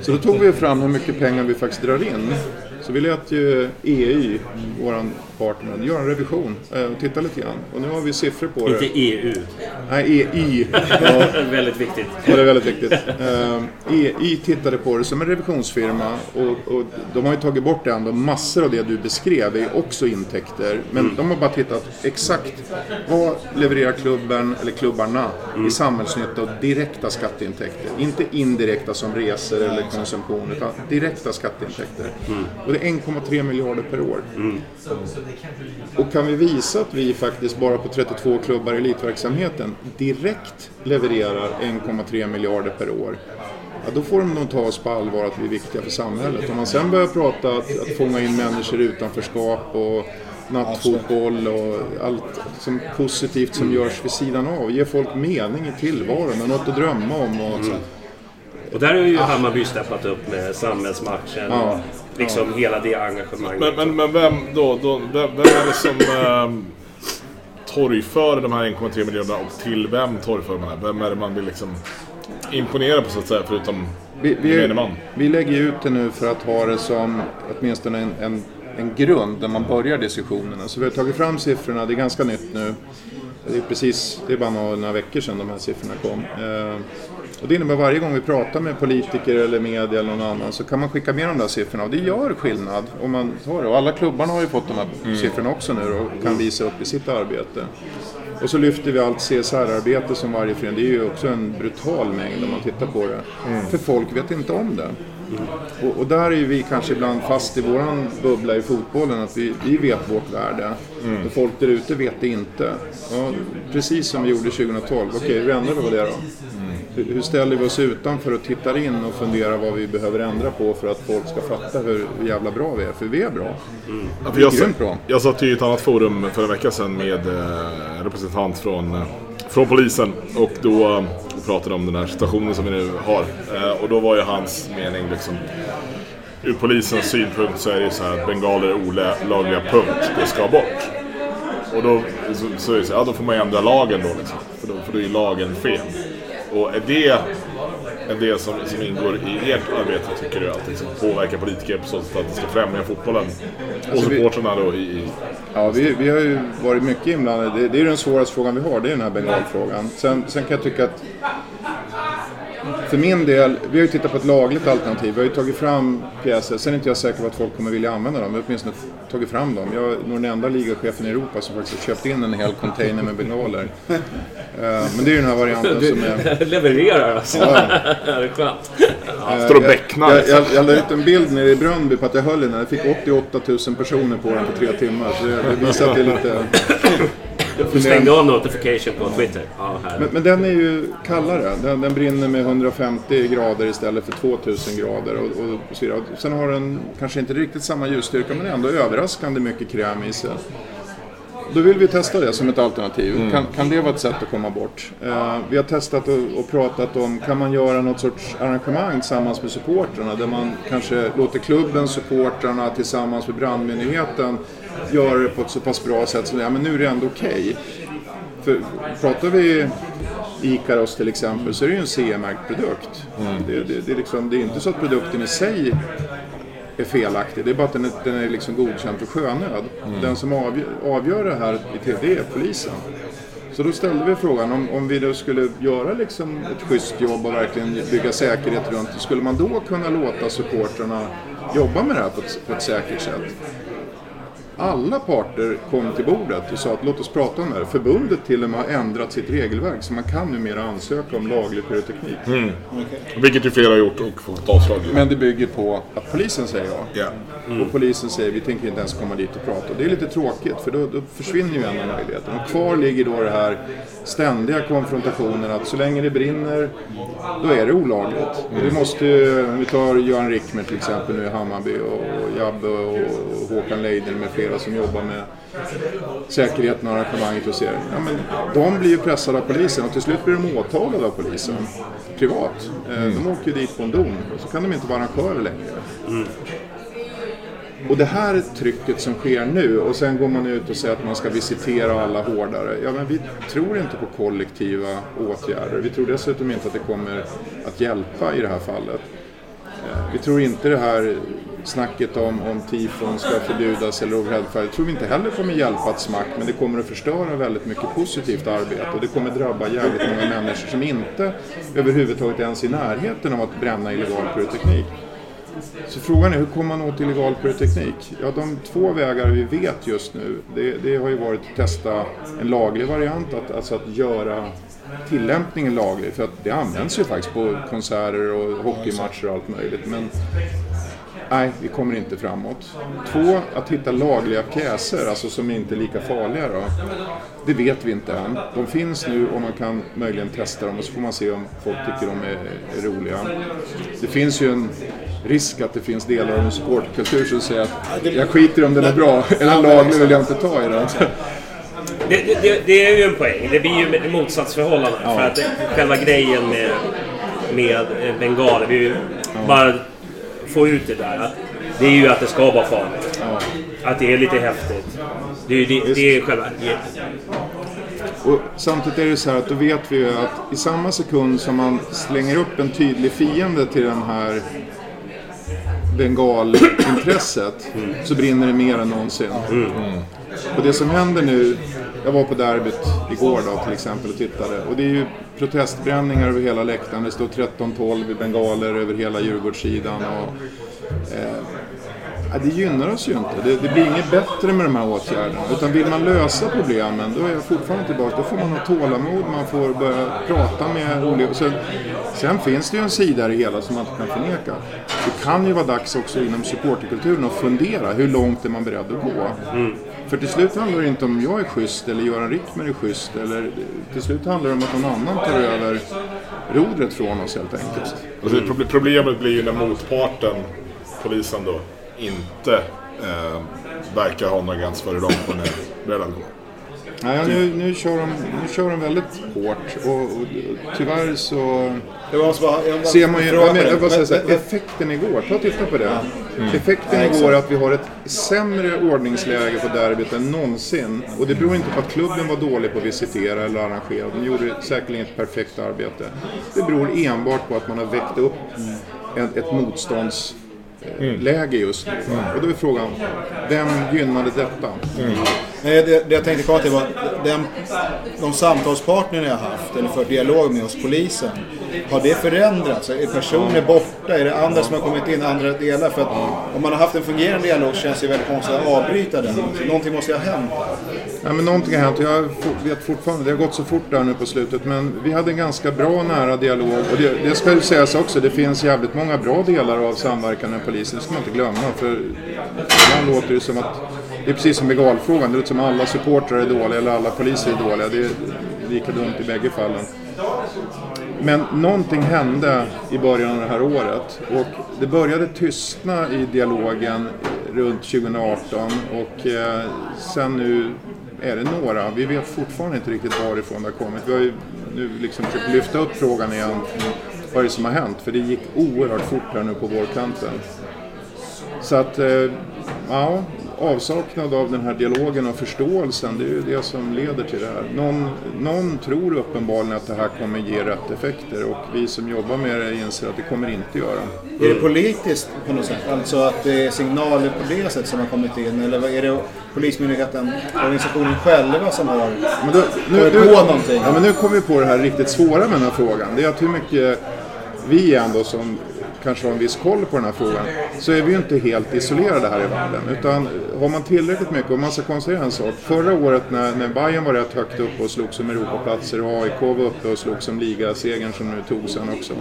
Så då tog vi fram hur mycket pengar vi faktiskt drar in. Så vi lät ju EY, våran partner, göra en revision eh, och titta lite grann. Och nu har vi siffror på det. Inte EU. Nej, EY. Ja, Väldigt viktigt. Ja, det är väldigt viktigt. Eh, EI tittade på det som en revisionsfirma och, och de har ju tagit bort det ändå. Massor av det du beskrev är också intäkter. Men de har bara tittat exakt vad levererar klubben eller klubbarna i samhällsnytta och direkta skatteintäkter. Inte indirekta som resor eller konsumtion utan direkta skatteintäkter. Och det är 1,3 miljarder per år. Och kan vi visa att vi faktiskt bara på 32 klubbar i elitverksamheten direkt levererar 1,3 miljarder per år. Ja, då får de nog ta oss på allvar att vi är viktiga för samhället. Om man sen börjar prata att, att fånga in människor utanförskap och nattfotboll och allt som positivt som görs vid sidan av. Ge folk mening i tillvaron och något att drömma om. Och, Och där har ju Hammarby steppat upp med samhällsmatchen. Ja. Liksom hela det engagemanget. Men, men, men vem, då, då, vem, vem är det som ähm, torgför de här 1,3 miljonerna och till vem torgför man det? Vem är det man vill liksom imponera på så att säga, förutom Vi, vi, man? vi lägger ut det nu för att ha det som åtminstone en, en, en grund där man börjar diskussionerna. Så vi har tagit fram siffrorna, det är ganska nytt nu. Det är, precis, det är bara några, några veckor sedan de här siffrorna kom. Eh, och det innebär varje gång vi pratar med politiker eller media eller någon annan så kan man skicka med de där siffrorna och det gör skillnad om man tar det. Och alla klubbarna har ju fått de här siffrorna också nu och kan visa upp i sitt arbete. Och så lyfter vi allt CSR-arbete som varje förening. Det är ju också en brutal mängd om man tittar på det. För folk vet inte om det. Och, och där är ju vi kanske ibland fast i våran bubbla i fotbollen. Att vi, vi vet vårt värde. Och folk där ute vet det inte. Ja, precis som vi gjorde 2012. Okej, hur ändrar vi på det då? Hur ställer vi oss utanför och tittar in och funderar vad vi behöver ändra på för att folk ska fatta hur jävla bra vi är? För vi är bra. Ja, för jag, Grymt bra. jag satt i ett annat forum för en vecka sedan med eh, en representant från, eh, från polisen och då eh, pratade om den här situationen som vi nu har. Eh, och då var ju hans mening liksom Ur polisens synpunkt så är det ju så här att bengaler är olagliga, punkt. Det ska bort. Och då, så, är så, ja, då får man ju ändra lagen då liksom. För då, för då är ju lagen fel. Och är det en del som, som ingår i ert arbete tycker du? Att liksom påverka politiker på så sätt att det ska främja fotbollen? Och Alltså, supportrarna då i... i Ja, vi, vi har ju varit mycket inblandade. Det, det är den svåraste frågan vi har, det är den här bengalfrågan. Sen, sen kan jag tycka att för min del, vi har ju tittat på ett lagligt alternativ. Vi har ju tagit fram pjäser. Sen är inte jag säker på att folk kommer vilja använda dem. Vi har åtminstone tagit fram dem. Jag är nog den enda ligachefen i Europa som faktiskt har köpt in en hel container med bengaler. Eh, Men det är ju den här varianten som är... Levererar alltså. Ja. det är skönt. står och Jag- becknar. Jag, jag, jag la ut en bild nere i Bröndby på att jag höll i den. Jag fick 88 000 personer på den på tre timmar. Så det, det visar att det är lite... Du stängde av notification på Twitter. Ja. Men, men den är ju kallare. Den, den brinner med 150 grader istället för 2000 grader. Och, och, och. Sen har den kanske inte riktigt samma ljusstyrka men ändå överraskande mycket kräm i sig. Då vill vi testa det som ett alternativ. Kan, kan det vara ett sätt att komma bort? Eh, vi har testat och, och pratat om, kan man göra något sorts arrangemang tillsammans med supportrarna där man kanske låter klubben, supportrarna tillsammans med brandmyndigheten göra det på ett så pass bra sätt så ja, men nu är det ändå okej. För pratar vi Ikaros till exempel så är det ju en CE-märkt produkt. Det, det, det, är liksom, det är inte så att produkten i sig är felaktig. Det är bara att den är, den är liksom godkänd för sjönöd. Den som avgör, avgör det här i TV, är polisen. Så då ställde vi frågan om, om vi då skulle göra liksom ett schysst jobb och verkligen bygga säkerhet runt det. Skulle man då kunna låta supportrarna jobba med det här på ett, på ett säkert sätt? Alla parter kom till bordet och sa att låt oss prata om det här. Förbundet till och med har ändrat sitt regelverk så man kan numera ansöka om laglig pyroteknik. Vilket ju flera har gjort och fått avslag. Men det bygger på att polisen säger ja. Ja. Och polisen säger vi tänker inte ens komma dit och prata. Och det är lite tråkigt för då, då försvinner ju en av möjligheterna. Och kvar ligger då det här ständiga konfrontationen att så länge det brinner då är det olagligt. Och vi måste vi tar Göran Rickmer till exempel nu i Hammarby och Jabbe och Håkan Leiden med flera som jobbar med säkerheten och arrangemanget hos er. Ja, men de blir ju pressade av polisen och till slut blir de åtalade av polisen privat. Eh, De åker ju dit på en dom och så kan de inte vara arrangörer längre. Och det här trycket som sker nu och sen går man ut och säger att man ska visitera alla hårdare. Ja men vi tror inte på kollektiva åtgärder. Vi tror dessutom inte att det kommer att hjälpa i det här fallet. Eh, Vi tror inte det här snacket om, om tifon ska förbjudas eller overheadfire. Tror vi inte heller kommer hjälpa ett smack men det kommer att förstöra väldigt mycket positivt arbete och det kommer drabba jävligt många människor som inte överhuvudtaget ens är i närheten av att bränna illegal pyroteknik. Så frågan är hur kommer man åt illegal pyroteknik? Ja, de två vägar vi vet just nu, det, det har ju varit att testa en laglig variant, att, alltså att göra tillämpningen laglig. För att det används ju faktiskt på konserter och hockeymatcher och allt möjligt. Men nej, vi kommer inte framåt. Två, att hitta lagliga pjäser, alltså som inte är lika farliga då. Det vet vi inte än. De finns nu och man kan möjligen testa dem och så får man se om folk tycker de är, är roliga. Det finns ju en risk att det finns delar av en supportkultur som säger att jag skiter om den är bra, eller laglig vill jag inte ta i den. Det, det- det, är ju en poäng. Det blir ju ett motsatsförhållande. För att själva grejen med, med eh, bengaler, vi vill bara få ut det där. Att det är ju att det ska vara farligt. Att det är lite häftigt. Det är det, det är själva... Och samtidigt är det så här att då vet vi ju att i samma sekund som man slänger upp en tydlig fiende till den här bengalintresset så brinner det mer än någonsin. Och det som händer nu, jag var på derbyt igår då till exempel och tittade och det är ju protestbränningar över hela läktaren. Det står 13-12 i bengaler över hela Djurgårdssidan. Och, eh, det gynnar oss ju inte. Det, det blir inget bättre med de här åtgärderna. Utan vill man lösa problemen, då är jag fortfarande tillbaka. Då får man ha tålamod, man får börja prata med olika... Sen, sen finns det ju en sida i det hela som man inte kan förneka. Det kan ju vara dags också inom supporterkulturen att fundera. Hur långt är man beredd att gå? Mm. För till slut handlar det inte om jag är schysst eller Göran Rickmer är schysst. Eller till slut handlar det om att någon annan tar över rodret från oss helt enkelt. Mm. problemet blir ju när motparten, polisen då, inte eh, verkar ha några gräns före dem på en beredd alkohol. Nej, nu, nu, kör de, nu kör de väldigt hårt och, och tyvärr så måste bara, ser man ju, jag, jag bara men- effekten igår, ta och titta på det. Effekten Ja, igår är att vi har ett sämre ordningsläge på derbyt än någonsin. Och det beror inte på att klubben var dålig på att visitera eller arrangera. De gjorde säkerligen ett perfekt arbete. Det beror enbart på att man har väckt upp ett, ett motståndsläge just nu. Och då är frågan, vem gynnade detta? Nej, det, det jag tänkte komma till var den, de samtalspartner jag har haft, eller fört dialog med hos polisen. Har det förändrats? Är personer borta? Är det andra som har kommit in, andra delar? För att om man har haft en fungerande dialog så känns det väldigt konstigt att avbryta den. Så någonting måste ju ha hänt. Ja, men någonting har hänt. Jag vet fortfarande, det har gått så fort där nu på slutet, men vi hade en ganska bra nära dialog. Och det, det ska ju sägas också, det finns jävligt många bra delar av samverkan med polisen, det ska man inte glömma. För ibland låter det som att, det är precis som med galfrågan, det låter som att alla supportrar är dåliga eller alla poliser är dåliga. Det är lika dumt i bägge fallen. Men någonting hände i början av det här året och det började tystna i dialogen runt 2018 och eh, sen nu är det några. Vi vet fortfarande inte riktigt varifrån det har kommit. Vi har ju nu liksom försökt lyfta upp frågan igen. Vad är det som har hänt? För det gick oerhört fort här nu på vårkanten. Så att, eh, ja, avsaknad av den här dialogen och förståelsen, det är ju det som leder till det här. Någon, någon tror uppenbarligen att det här kommer ge rätt effekter och vi som jobbar med det inser att det kommer inte göra. Är det politiskt på något sätt? Alltså att det är signaler på det sättet som har kommit in? Eller är det Polismyndigheten, organisationen själva som har Men då, kommit på någonting? Ja, men nu kommer vi på det här riktigt svåra med den här frågan. Det är att hur mycket vi ändå som kanske har en viss koll på den här frågan, så är vi ju inte helt isolerade här i världen. Utan har man tillräckligt mycket, och man ska konstatera en sak. Förra året när, när Bayern var rätt högt upp och slogs om Europaplatser och AIK var uppe och slogs om ligasegern som nu tog sen också.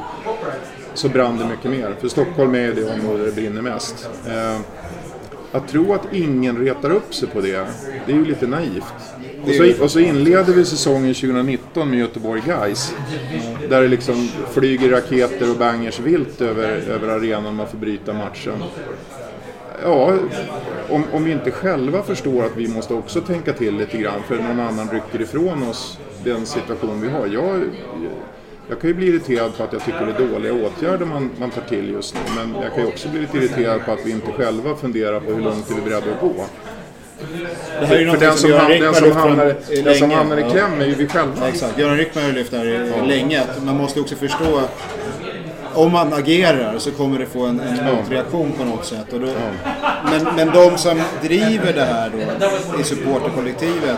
Så brann det mycket mer. För Stockholm är ju det område där det brinner mest. Eh, att tro att ingen retar upp sig på det, det är ju lite naivt. Och så, och så inleder vi säsongen 2019 med Göteborg Guys Där det liksom flyger raketer och bangers vilt över, över arenan man får bryta matchen. Ja, om, om vi inte själva förstår att vi måste också tänka till lite grann för någon annan rycker ifrån oss den situation vi har. Jag, jag kan ju bli irriterad på att jag tycker det är dåliga åtgärder man, man tar till just nu. Men jag kan ju också bli lite irriterad på att vi inte själva funderar på hur långt är vi beredda att gå. Det här är ju För den som, ham- den som, hamnar, den som länge. hamnar i Ja. kläm är ju vi själva. Exakt. Göran Rickman har ju lyft det här i- länge. Att man måste också förstå om man agerar så kommer det få en, en motreaktion på något sätt. Och då, men, men de som driver det här då i supporterkollektivet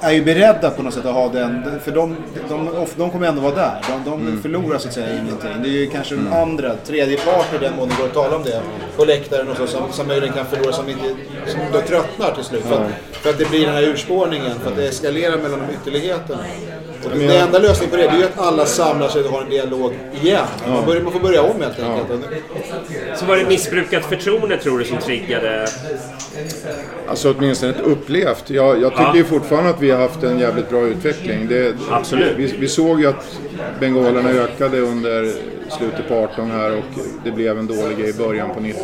är ju beredda på något sätt att ha den, för de, de, of- de kommer ändå vara där. De, de Mm. förlorar så att säga ingenting. Det är ju kanske den andra, tredje part i den mån det går att tala om det, på läktaren och så, som, som möjligen kan förlora, som, inte, som då tröttnar till slut. För att, för att det blir den här urspårningen, för att det eskalerar mellan de ytterligheterna. Och det, det enda lösningen på det, det är ju att alla samlar sig och har en dialog igen. Man, börjar, man får börja om helt enkelt. Och- Så var det missbrukat förtroende tror du som triggade? Alltså åtminstone ett upplevt. Jag, jag tycker Ja. ju fortfarande att vi har haft en jävligt bra utveckling. Det, Absolut. Vi, vi såg ju att bengalerna ökade under slutet på 18 här och det blev en dålig grej i början på 19.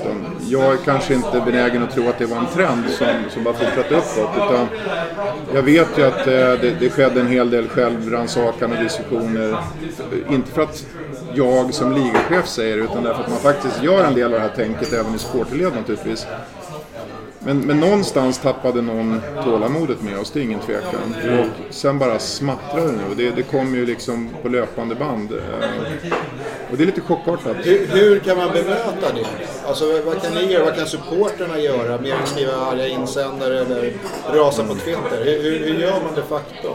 Jag är kanske inte benägen att tro att det var en trend som, som bara fortsatte uppåt. Utan jag vet ju att eh, det, det skedde en hel del självrannsakan och diskussioner. Inte för att jag som ligachef säger det, utan därför att man faktiskt gör en del av det här tänket även i supporterled naturligtvis. Men, men någonstans tappade någon tålamodet med oss, det är ingen tvekan. Och sen bara smattrade det nu. Det, det kom ju liksom på löpande band. Eh, Och det är lite chockartat. Hur, hur kan man bemöta det? Alltså vad kan ni göra? Vad kan supporterna göra? Mer än skriva arga insändare eller rasa på Twitter? Hur, hur, hur gör man de facto?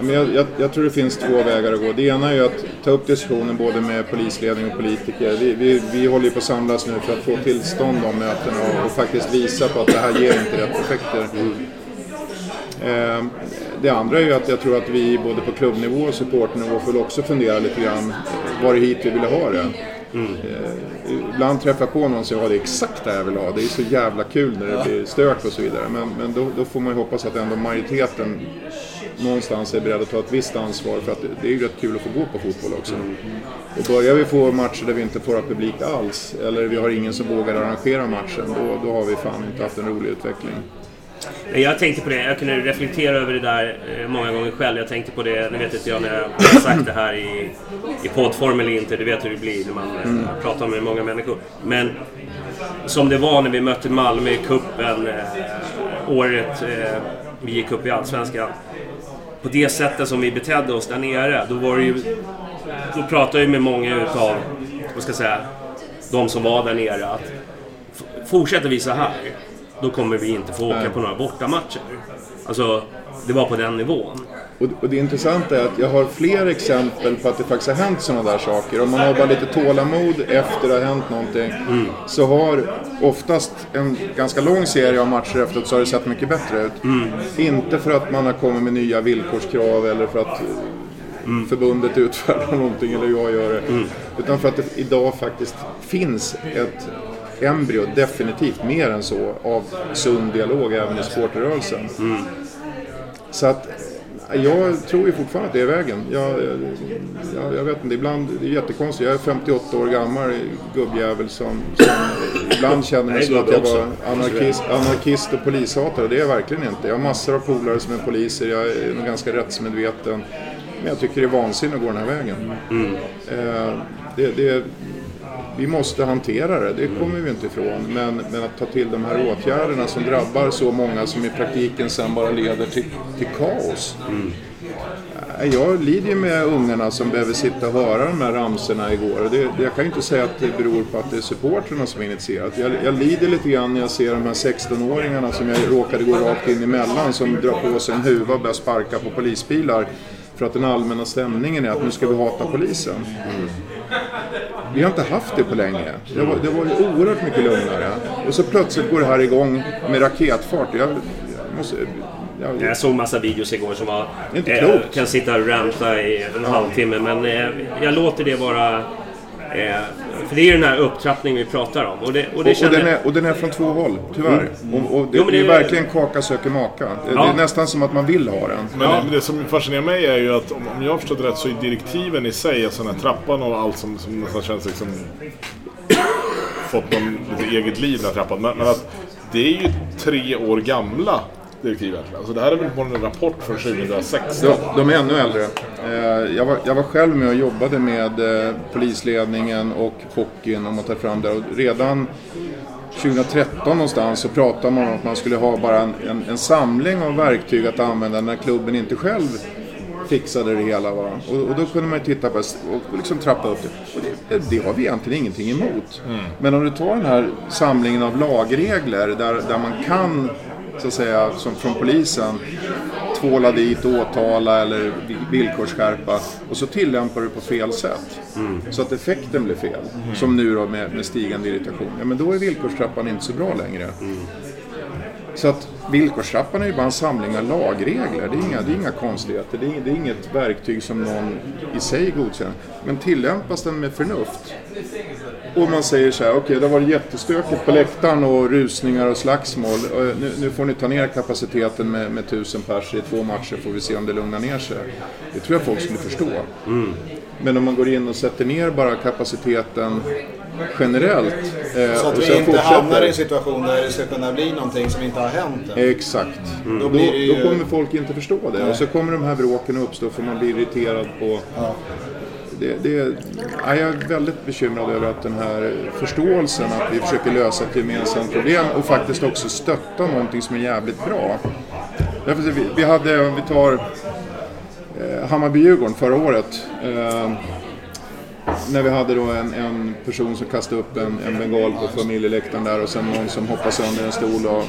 Men jag, jag, jag tror det finns två vägar att gå. Det ena är att ta upp diskussionen både med polisledning och politiker. Vi, vi, vi håller ju på att samlas nu för att få tillstånd om mötena och, och faktiskt visa på att det här ger inte rätt effekter. Mm. det andra är ju att jag tror att vi både på klubbnivå och supportnivå får också fundera lite grann eh, var det hit vi ville ha det. Mm. ibland träffar jag på någon som säger att det är exakt det jag vill ha. Det är så jävla kul när det blir stök och så vidare. Men, men då, då får man ju hoppas att ändå majoriteten någonstans är beredda att ta ett visst ansvar för att det är ju rätt kul att få gå på fotboll också. Och börjar vi få matcher där vi inte får ha publik alls eller vi har ingen som vågar arrangera matchen då, då har vi fan inte haft en rolig utveckling. Jag tänkte på det, jag kunde reflektera över det där eh, många gånger själv. Jag tänkte på det, nu vet inte jag när jag har sagt det här i, i poddform eller inte, du vet hur det blir när man mm. pratar med många människor. Men som det var när vi mötte Malmö i cupen eh, året eh, vi gick upp i Allsvenskan. På det sättet som vi betedde oss där nere, då var det ju... Då pratade jag med många utav, vad ska jag säga, de som var där nere att fortsätter vi så här då kommer vi inte få åka på några bortamatcher. Alltså, det var på den nivån. Och, och, det intressanta är att jag har fler exempel på att det faktiskt har hänt sådana där saker. Om man har bara lite tålamod efter det har hänt någonting mm. så har oftast en ganska lång serie av matcher efteråt så har det sett mycket bättre ut. Mm. Inte för att man har kommit med nya villkorskrav eller för att mm. förbundet utfärdar någonting eller jag gör det. Mm. Utan för att det idag faktiskt finns ett embryo, definitivt mer än så, av sund dialog även i supporterrörelsen. Mm. Så att jag tror ju fortfarande att det är vägen. Jag, jag, jag, vet inte, ibland, det är jättekonstigt. Jag är 58 år gammal gubbjävel som, som ibland känner mig som att jag var anarkist, anarkist och polishatare. Det är jag verkligen inte. Jag har massor av polare som är poliser, jag är nog ganska rättsmedveten. Men jag tycker det är vansinne att gå den här vägen. Mm. Eh, det, det, vi måste hantera det, det kommer vi inte ifrån. Men, men att ta till de här åtgärderna som drabbar så många som i praktiken sen bara leder till, till kaos. Mm. Jag lider ju med ungarna som behöver sitta och höra de här ramserna igår. Det, jag kan ju inte säga att det beror på att det är supporterna som har initierat. Jag, jag lider lite grann när jag ser de här 16-åringarna som jag råkade gå rakt in emellan som drar på sig en huva och börjar sparka på polisbilar. För att den allmänna stämningen är att nu ska vi hata polisen. Mm. Vi har inte haft det på länge. Det var, det var ju oerhört mycket lugnare. Och så plötsligt går det här igång med raketfart. Jag, jag, måste, jag, jag såg massa videos igår som var... Inte eh, klokt. kan sitta och ranta i en halvtimme men eh, jag låter det vara... Eh, för det är ju den här upptrappningen vi pratar om. Och, det, och, det och, och, den är, och den är från två håll, tyvärr. Mm. Och, och det, jo, det, det, är verkligen kaka söker maka. Det, ja. det, är nästan som att man vill ha den. Men ja. det som fascinerar mig är ju att om, om jag har förstått rätt så är direktiven i sig, alltså den här trappan och allt som, som nästan känns liksom fått någon lite eget liv den här trappan. Men, men att det är ju tre år gamla direktiv egentligen. Alltså det här är väl på en rapport från 2016? De, de är ännu äldre. Eh, jag var, jag var själv med och jobbade med eh, polisledningen och hockeyn om att ta fram det. Och redan 2013 någonstans så pratade man om att man skulle ha bara en, en, en samling av verktyg att använda när klubben inte själv fixade det hela. Va? Och, och, då kunde man ju titta på och liksom trappa upp det. Och det, det har vi egentligen ingenting emot. Mm. Men om du tar den här samlingen av lagregler där, där man kan så att säga, som från polisen tvåla dit, åtala eller villkorsskärpa och så tillämpar du på fel sätt. Mm. Så att effekten blir fel. Mm. Som nu då med, med stigande irritation. Ja men då är villkorstrappan inte så bra längre. Mm. Så att villkorstrappan är ju bara en samling av lagregler. Det är inga, det är inga konstigheter. Det är, det är inget verktyg som någon i sig godkänner. Men tillämpas den med förnuft och man säger så här, okej okay, det varit jättestökigt på läktaren och rusningar och slagsmål. Nu, nu får ni ta ner kapaciteten med, med tusen pers i två matcher får vi se om det lugnar ner sig. Det tror jag folk skulle förstå. Mm. Men om man går in och sätter ner bara kapaciteten generellt. Eh, så att vi inte hamnar i en situation där det ska kunna bli någonting som inte har hänt än. Exakt. Mm. Då, då, ju... då, kommer folk inte förstå det. Nej. Och så kommer de här bråken uppstå för man blir irriterad på ja det, det, ja, jag är väldigt bekymrad över att den här förståelsen att vi försöker lösa ett gemensamt problem och faktiskt också stötta någonting som är jävligt bra. Därför vi, vi hade, om vi tar eh, Hammarby-Djurgården förra året. Eh, när vi hade då en, en, person som kastade upp en, en bengal på familjeläktaren där och sen någon som hoppade sönder en stol och eh,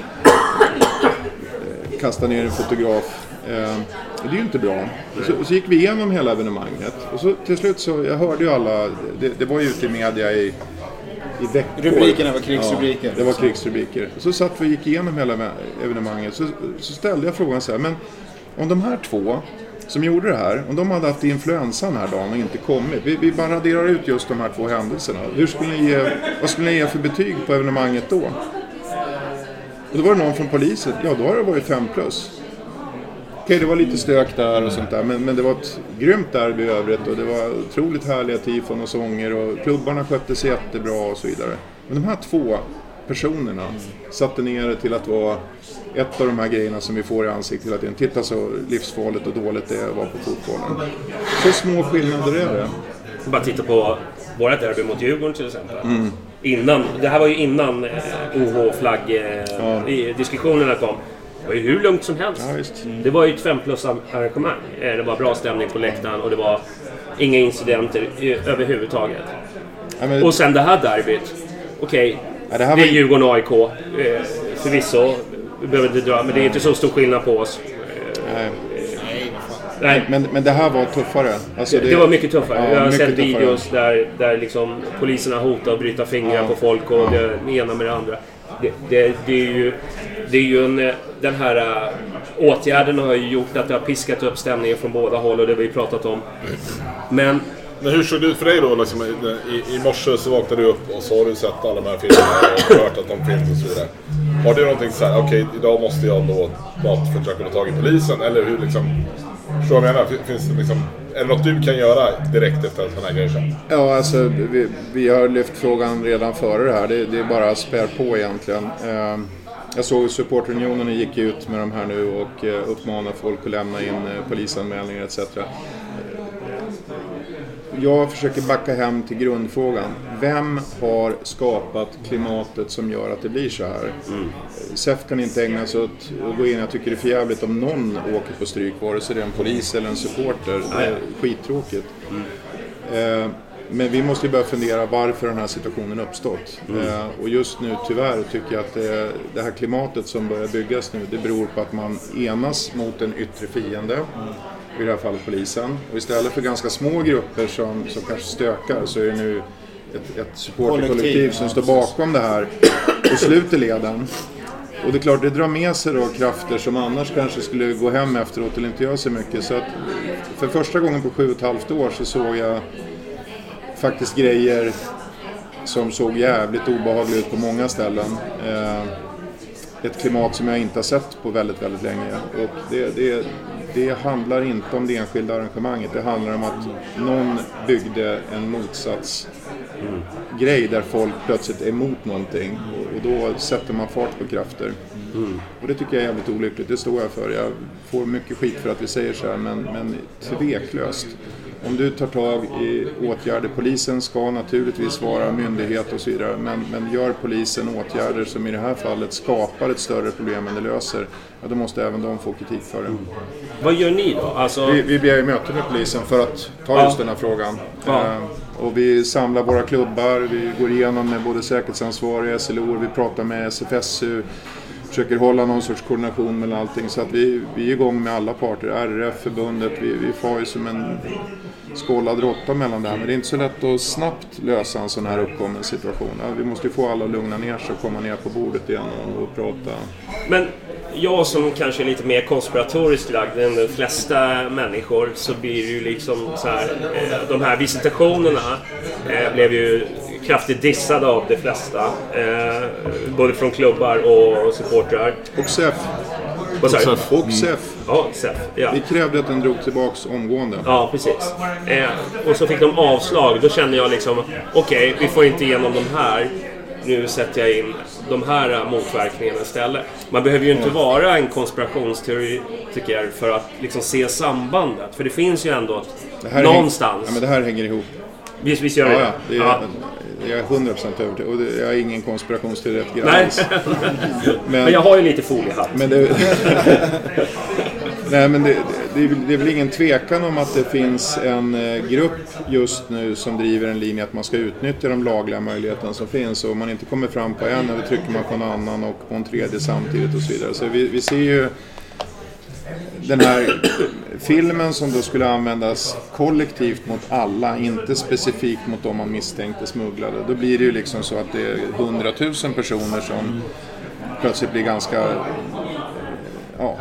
kastade ner en fotograf Eh, det är ju inte bra. Så, så, gick vi igenom hela evenemanget. Och så till slut så, jag hörde ju alla, det, det var ju ute i media i, i veckor. Rubrikerna var krigsrubriker. Ja, det var krigsrubriker. Så satt vi och gick igenom hela evenemanget. Så, så ställde jag frågan så här, men om de här två som gjorde det här, om de hade haft influensan den här dagen och inte kommit. Vi, vi bara raderar ut just de här två händelserna. Hur skulle ni ge, vad skulle ni ge för betyg på evenemanget då? Och då var det någon från polisen, ja då har det varit 5 plus. Okej, det var lite stök där och sånt där, men, men det var ett grymt derby i övrigt och det var otroligt härliga tifon och sånger och klubbarna skötte sig jättebra och så vidare. Men de här två personerna satte ner det till att vara ett av de här grejerna som vi får i ansiktet hela tiden. Titta så livsfarligt och dåligt det är att vara på fotbollen. Så små skillnader är det. Bara titta på våra derby mot Djurgården till exempel. Innan, det här var ju innan eh, OH-flagg-diskussionerna kom. Det var ju hur lugnt som helst. Ja, visst. Det var ju ett 5 plus arrangemang. Eh, Det var bra stämning på läktaren och det var inga incidenter överhuvudtaget. Ja, men, Och sen det här derbyt. Okej, ja, det här det var är Djurgården och AIK. Eh, förvisso, vi behöver inte dra, men det är inte så stor skillnad på oss. nej, Nej, men, men det här var tuffare. Alltså, det, var mycket tuffare. Ja, jag har sett tuffare. videos där, där liksom poliserna hotar att bryta fingrar på folk och det, det ena med det andra. Det, det, det är ju, det är ju en, eh, den här äh, åtgärden har ju gjort att det har piskat upp stämningen från båda håll och det har vi pratat om. Men Men hur såg det ut för dig då? Liksom, i, i, I morse så vaknade du upp och så har du sett alla de här filmerna och hört att de finns och så vidare. Har du någonting såhär, okej idag måste jag då något försöka få tag i polisen? Eller hur liksom... Förstår du vad jag menar? Fin- Finns det liksom... Är det något du kan göra direkt efter att sådana här grejer skett? Ja, alltså vi, vi har lyft frågan redan före det här. Det, det är bara att spär på egentligen. Eh, jag såg supportunionen gick ut med de här nu och eh, uppmanar folk att lämna in eh, polisanmälningar etc. Jag försöker backa hem till grundfrågan. Vem har skapat klimatet som gör att det blir så här? SEF kan inte ägna sig åt att gå in. Jag tycker det är för jävligt om någon åker på stryk, vare sig det är en polis eller en supporter. Det är skittråkigt. Eh, Men vi måste ju börja fundera varför den här situationen uppstått. Eh, Och just nu tyvärr tycker jag att det, det här klimatet som börjar byggas nu, det beror på att man enas mot en yttre fiende. I det här fallet polisen. Och istället för ganska små grupper som, som kanske stökar så är det nu ett, ett supporterkollektiv Kollektiv, som ja, står bakom det här och sluter leden. Och det är klart, det drar med sig då krafter som annars kanske skulle gå hem efteråt eller inte göra så mycket. Så att för första gången på sju och ett halvt år så såg jag faktiskt grejer som såg jävligt obehagliga ut på många ställen. Eh, ett klimat som jag inte har sett på väldigt, väldigt länge. Och det, det, det handlar inte om det enskilda arrangemanget. Det handlar om att någon byggde en motsats grej där folk plötsligt är emot någonting och, då sätter man fart på krafter. Och det tycker jag är jävligt olyckligt, det står jag för. Jag får mycket skit för att vi säger så här men, men tveklöst. Om du tar tag i åtgärder, polisen ska naturligtvis vara myndighet och så vidare, men, men gör polisen åtgärder som i det här fallet skapar ett större problem än det löser, ja, då måste även de få kritik för det. vad gör ni då? Alltså, Vi, vi begär möte med polisen för att ta Ja. just den här frågan. Ja. Eh, och vi samlar våra klubbar, vi går igenom med både säkerhetsansvariga, SLO, vi pratar med SFSU, försöker hålla någon sorts koordination mellan allting. Så att vi, vi är igång med alla parter, RF, förbundet, vi, vi far ju som en skållad råtta mellan det här. Men det är inte så lätt att snabbt lösa en sån här uppkommen situation. Vi måste ju få alla att lugna ner sig och komma ner på bordet igen och, och prata. Men jag som kanske är lite mer konspiratoriskt lagd än de flesta människor så blir det ju liksom så här. Eh, de här visitationerna eh, blev ju kraftigt dissade av de flesta. Eh, både från klubbar och supportrar. Och SEF. Sa du? Och SEF. Ja, SEF. Ja. Vi krävde att den drog tillbaks omgående. Ja, precis. Eh, och så fick de avslag. Då kände jag liksom, okej, vi får inte igenom de här. Nu sätter jag in de här eh, motverkningarna istället. Man behöver ju inte vara en konspirationsteoretiker för att liksom se sambandet. För det finns ju ändå Det här någonstans. Häng, ja, men det här hänger ihop. Visst, visst gör Ja, det ja, det är, Ja. Jag är 100% övertygad. Och det, jag är ingen konspirationsteoretiker alls. men jag har ju lite foliehatt. Men det, Nej, men det, det, det är väl ingen tvekan om att det finns en eh, grupp just nu som driver en linje att man ska utnyttja de lagliga möjligheterna som finns. Och om man inte kommer fram på en, då trycker man på en annan och på en tredje samtidigt och så vidare. Så vi, vi ser ju den här filmen som då skulle användas kollektivt mot alla, inte specifikt mot de man misstänkte smugglade. Då blir det ju liksom så att det är hundratusen personer som plötsligt blir ganska ja,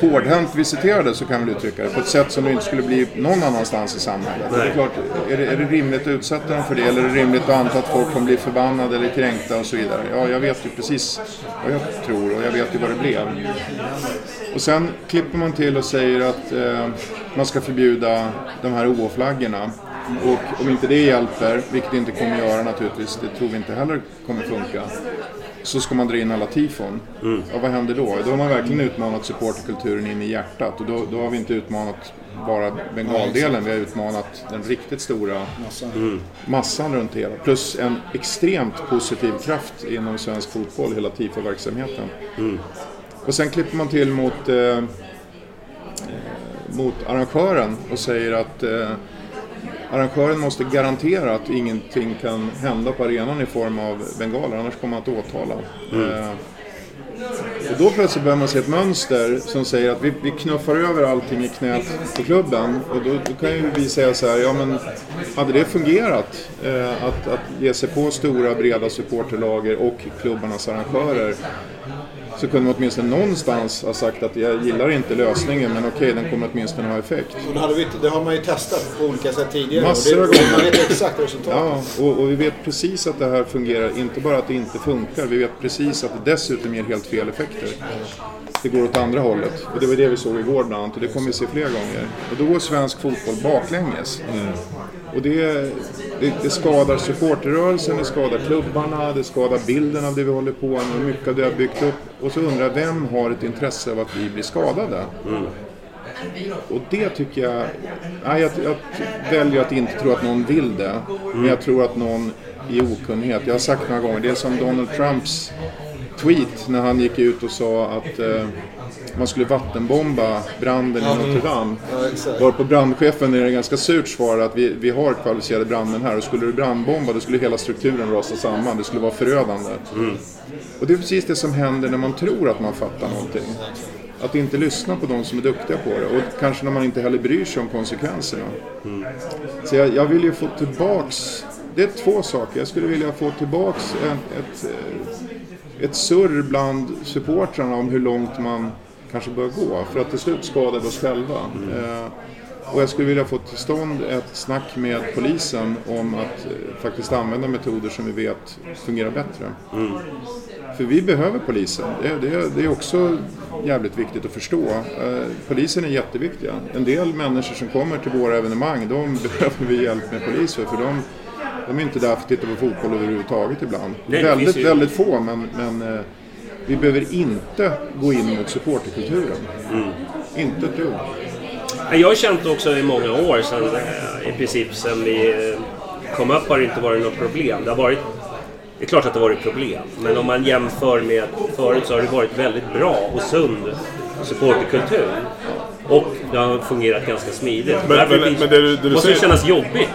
hårdhänt visiterade, så kan vi uttrycka det, på ett sätt som det inte skulle bli någon annanstans i samhället. Det är, klart, är, det, är det rimligt att utsätta dem för det eller är det rimligt att anta att folk kommer bli förbannade eller kränkta och så vidare? Ja, jag vet ju precis vad jag tror och jag vet ju vad det blev. Och sen klipper man till och säger att eh, man ska förbjuda de här OO-flaggorna. Och om inte det hjälper, vilket det inte kommer göra naturligtvis, det tror vi inte heller kommer funka, så ska man dra in alla tifon. Mm. Ja, vad händer då? Då har man verkligen utmanat supporterkulturen in i hjärtat och då, då har vi inte utmanat bara bengaldelen, vi har utmanat den riktigt stora mm. massan runt hela. Plus en extremt positiv kraft inom svensk fotboll, hela tifo-verksamheten. Mm. Och sen klipper man till mot, eh, mot arrangören och säger att eh, arrangören måste garantera att ingenting kan hända på arenan i form av bengaler, annars kommer man att åtala. Mm. Eh, och då plötsligt börjar man se ett mönster som säger att vi, vi knuffar över allting i knät på klubben. Och då, då kan ju vi säga så här, ja men hade det fungerat eh, att, att ge sig på stora breda supporterlager och klubbarnas arrangörer så kunde man åtminstone någonstans ha sagt att jag gillar inte lösningen men okej, den kommer åtminstone ha effekt. Och det, vi, det har man ju testat på olika sätt tidigare. Massor av gånger. Man vet exakt resultatet. Ja, och, och, vi vet precis att det här fungerar. Inte bara att det inte funkar, vi vet precis att det dessutom ger helt fel effekter. Det går åt andra hållet. Och det var det vi såg igår bland annat och det kommer vi se fler gånger. Och då går svensk fotboll baklänges. Mm. Och det, det, det, skadar supporterrörelsen, det skadar klubbarna, det skadar bilden av det vi håller på med, mycket av det vi har byggt upp. Och så undrar jag, vem har ett intresse av att vi blir skadade? Mm. Och det tycker jag... Nej, jag, jag väljer att inte tro att någon vill det. Mm. Men jag tror att någon i okunnighet. Jag har sagt några gånger, det är som Donald Trumps tweet när han gick ut och sa att eh, man skulle vattenbomba branden i Notre Dame. Ja, på brandchefen är det ganska surt svar att vi, vi har kvalificerade brandmän här och skulle du brandbomba då skulle hela strukturen rasa samman. Det skulle vara förödande. Mm. Och det är precis det som händer när man tror att man fattar någonting. Att inte lyssna på de som är duktiga på det och kanske när man inte heller bryr sig om konsekvenserna. Mm. Så jag, jag, vill ju få tillbaks, det är två saker. Jag skulle vilja få tillbaks ett, ett, ett surr bland supportrarna om hur långt man kanske bör gå för att till slut skada oss själva. Mm. Och jag skulle vilja få till stånd ett snack med polisen om att eh, faktiskt använda metoder som vi vet fungerar bättre. Mm. För vi behöver polisen. Det, det, det, är också jävligt viktigt att förstå. Eh, polisen är jätteviktiga. En del människor som kommer till våra evenemang, de behöver vi hjälp med polis för. för de, de är inte där för att titta på fotboll överhuvudtaget ibland. Nej, väldigt, ju... väldigt få, men, men eh, vi behöver inte gå in mot supporterkulturen. Mm. Inte ett dugg. Jag har känt också i många år, sedan, eh, i princip sedan vi eh, kom upp har det inte varit något problem. Det har varit det är klart att det har varit problem, men om man jämför med förut så har det varit väldigt bra och sund supporterkultur. Och det har fungerat ganska smidigt. Men, men, men det, det, det måste säger... kännas jobbigt.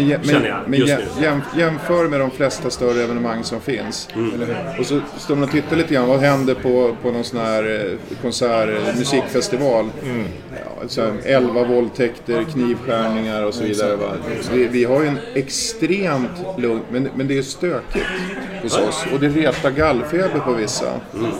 Men, men, känner jag men just nu. Jäm, jämför med de flesta större evenemang som finns. Mm. Och så står man och tittar lite grann. Vad händer på, på någon sån här eh, konsert, eh, musikfestival? Mm. Ja, så här, 11 våldtäkter, knivskärningar och så vidare. Va? Vi, vi, har ju en extremt lugn, men, men det är stökigt hos oss. Och det retar gallfeber på vissa. Mm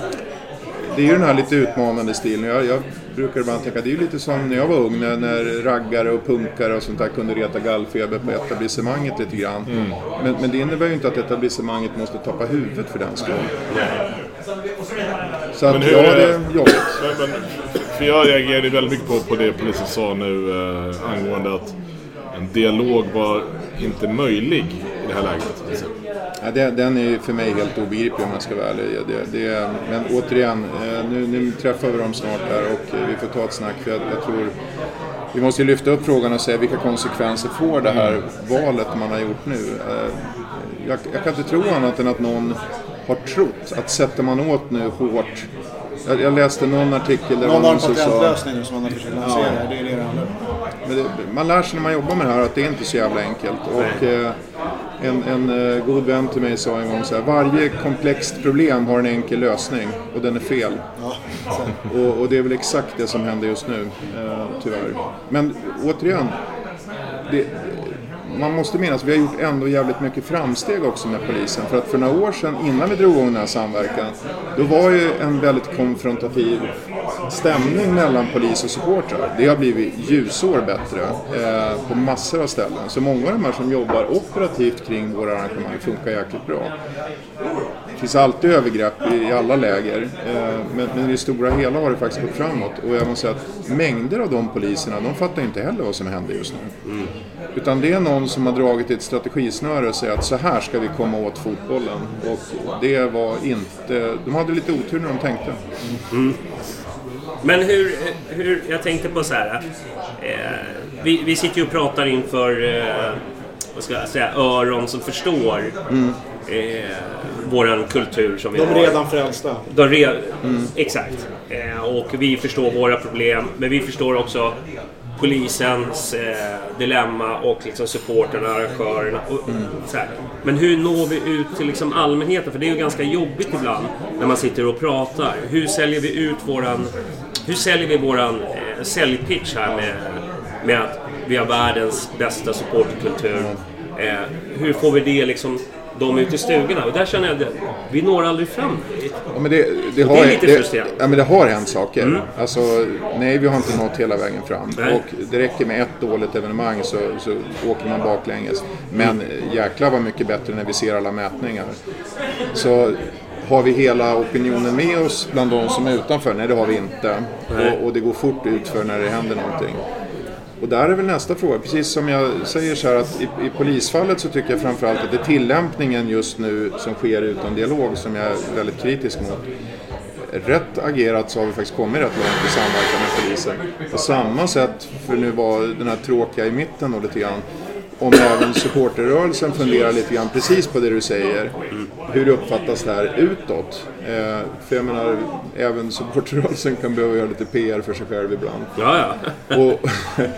det är ju den här lite utmanande stilen. Jag, jag brukar ibland tänka, det är ju lite som när jag var ung, när, när raggare och punkare och sånt där kunde reta gallfeber på etablissemanget lite grann. Mm. Men, men, det innebär ju inte att etablissemanget måste tappa huvudet för den skull. Så att, ja, det är jobbigt. Men, men, för jag reagerade väldigt mycket på, på det polisen sa nu eh, angående att en dialog var inte möjlig i det här läget. Ja, det, den är för mig helt obegriplig om jag ska vara ärlig. Det, det, men återigen, eh, nu, nu träffar vi dem snart här och eh, vi får ta ett snack. För jag, jag tror vi måste lyfta upp frågan och säga vilka konsekvenser får det här valet man har gjort nu. Eh, jag, jag kan inte tro annat än att någon har trott att sätter man åt nu hårt jag, jag läste någon artikel där någon har en patentlösning som man har försökt lansera. Ja. Det är det det handlar om. Man lär sig när man jobbar med det här att det är inte så jävla enkelt. Och, eh, en, en uh, god vän till mig sa en gång så här, varje komplext problem har en enkel lösning och den är fel. Ja, och, och, det är väl exakt det som händer just nu, uh, tyvärr. Men återigen, det, man måste minnas, vi har gjort ändå jävligt mycket framsteg också med polisen. För att för några år sedan, innan vi drog igång den här samverkan, då var ju en väldigt konfrontativ stämning mellan polis och supportrar. Det har blivit ljusår bättre eh, på massor av ställen. Så många av de här som jobbar operativt kring våra arrangemang funkar jäkligt bra. Det finns alltid övergrepp i, alla läger, eh, men, men i det stora hela har det faktiskt gått framåt. Och jag måste säga att mängder av de poliserna, de fattar inte heller vad som händer just nu. Mm. Utan det är någon som har dragit ett strategisnöre och säger att så här ska vi komma åt fotbollen. Och det var inte... De hade lite otur när de tänkte. Men hur, hur, jag tänkte på så här. Eh, vi, vi sitter ju och pratar inför, eh, vad ska jag säga, öron som förstår eh, våran kultur som vi De har. är redan frälsta. De re, Exakt. Eh, och vi förstår våra problem, men vi förstår också polisens eh, dilemma och liksom supporterna, arrangörerna. Och, så här. Men hur når vi ut till liksom allmänheten? För det är ju ganska jobbigt ibland när man sitter och pratar. Hur säljer vi ut våran... Hur säljer vi våran eh, säljpitch här med, med att vi har världens bästa supporterkultur? Eh, hur får vi det liksom de ute i stugorna? Och där känner jag att vi når aldrig fram. Ja, men det, det, har, Det är lite frustrerande. Ja, men det har hänt saker. Alltså, nej, vi har inte nått hela vägen fram. Nej. Och det räcker med ett dåligt evenemang så, så åker man baklänges. Men jäklar vad mycket bättre när vi ser alla mätningar. Så har vi hela opinionen med oss bland de som är utanför? Nej, det har vi inte. Och, och det går fort utför när det händer någonting. Och där är väl nästa fråga, precis som jag säger så här att i, i polisfallet så tycker jag framförallt att det är tillämpningen just nu som sker utan dialog som jag är väldigt kritisk mot. Rätt agerat så har vi faktiskt kommit rätt långt i samverkan med polisen. På samma sätt, för nu var den här tråkiga i mitten då lite grann, om även supporterrörelsen funderar lite grann precis på det du säger. Hur uppfattas det här utåt? Eh, för jag menar, även supporterrörelsen kan behöva göra lite PR för sig själv ibland. Ja, ja. Och,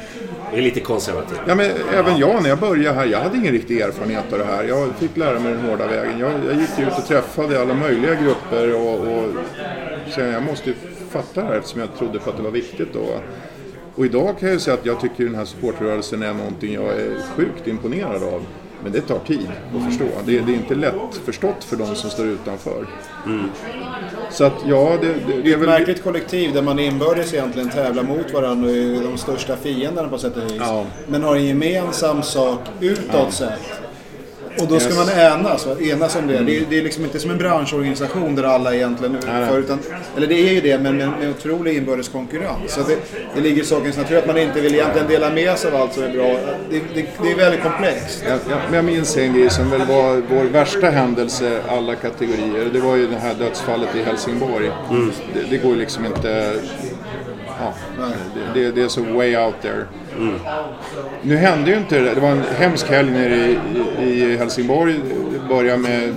Vi är lite konservativa. Ja, men även jag när jag började här, jag hade ingen riktig erfarenhet av det här. Jag fick lära mig den hårda vägen. Jag, jag gick ut och träffade alla möjliga grupper och, och kände jag måste ju fatta det här eftersom jag trodde på att det var viktigt då. Och idag kan jag säga att jag tycker den här supportrörelsen är någonting jag är sjukt imponerad av. Men det tar tid att förstå. Det, det är inte lätt förstått för de som står utanför. Så att ja, det, det, det är Ett väl... märkligt kollektiv där man inbördes egentligen tävlar mot varandra och är de största fienderna på sätt och vis. Ja. Men har en gemensam sak utåt sett. Och då ska man enas, enas om det. det. är- Det är liksom inte som en branschorganisation där alla egentligen är nej. för, utan, Eller det är ju det, men med, med otrolig inbördes konkurrens. Så det, det ligger i sakens natur att man inte vill egentligen dela med sig av allt som är bra. Det, det, det är väldigt komplext. Jag, jag, jag minns en grej som väl var vår värsta händelse alla kategorier. Det var ju det här dödsfallet i Helsingborg. Det, det går liksom inte... Ja, det, det, det är så way out there. Nu hände ju inte det. Det var en hemsk helg nere i, i, Helsingborg. Det började med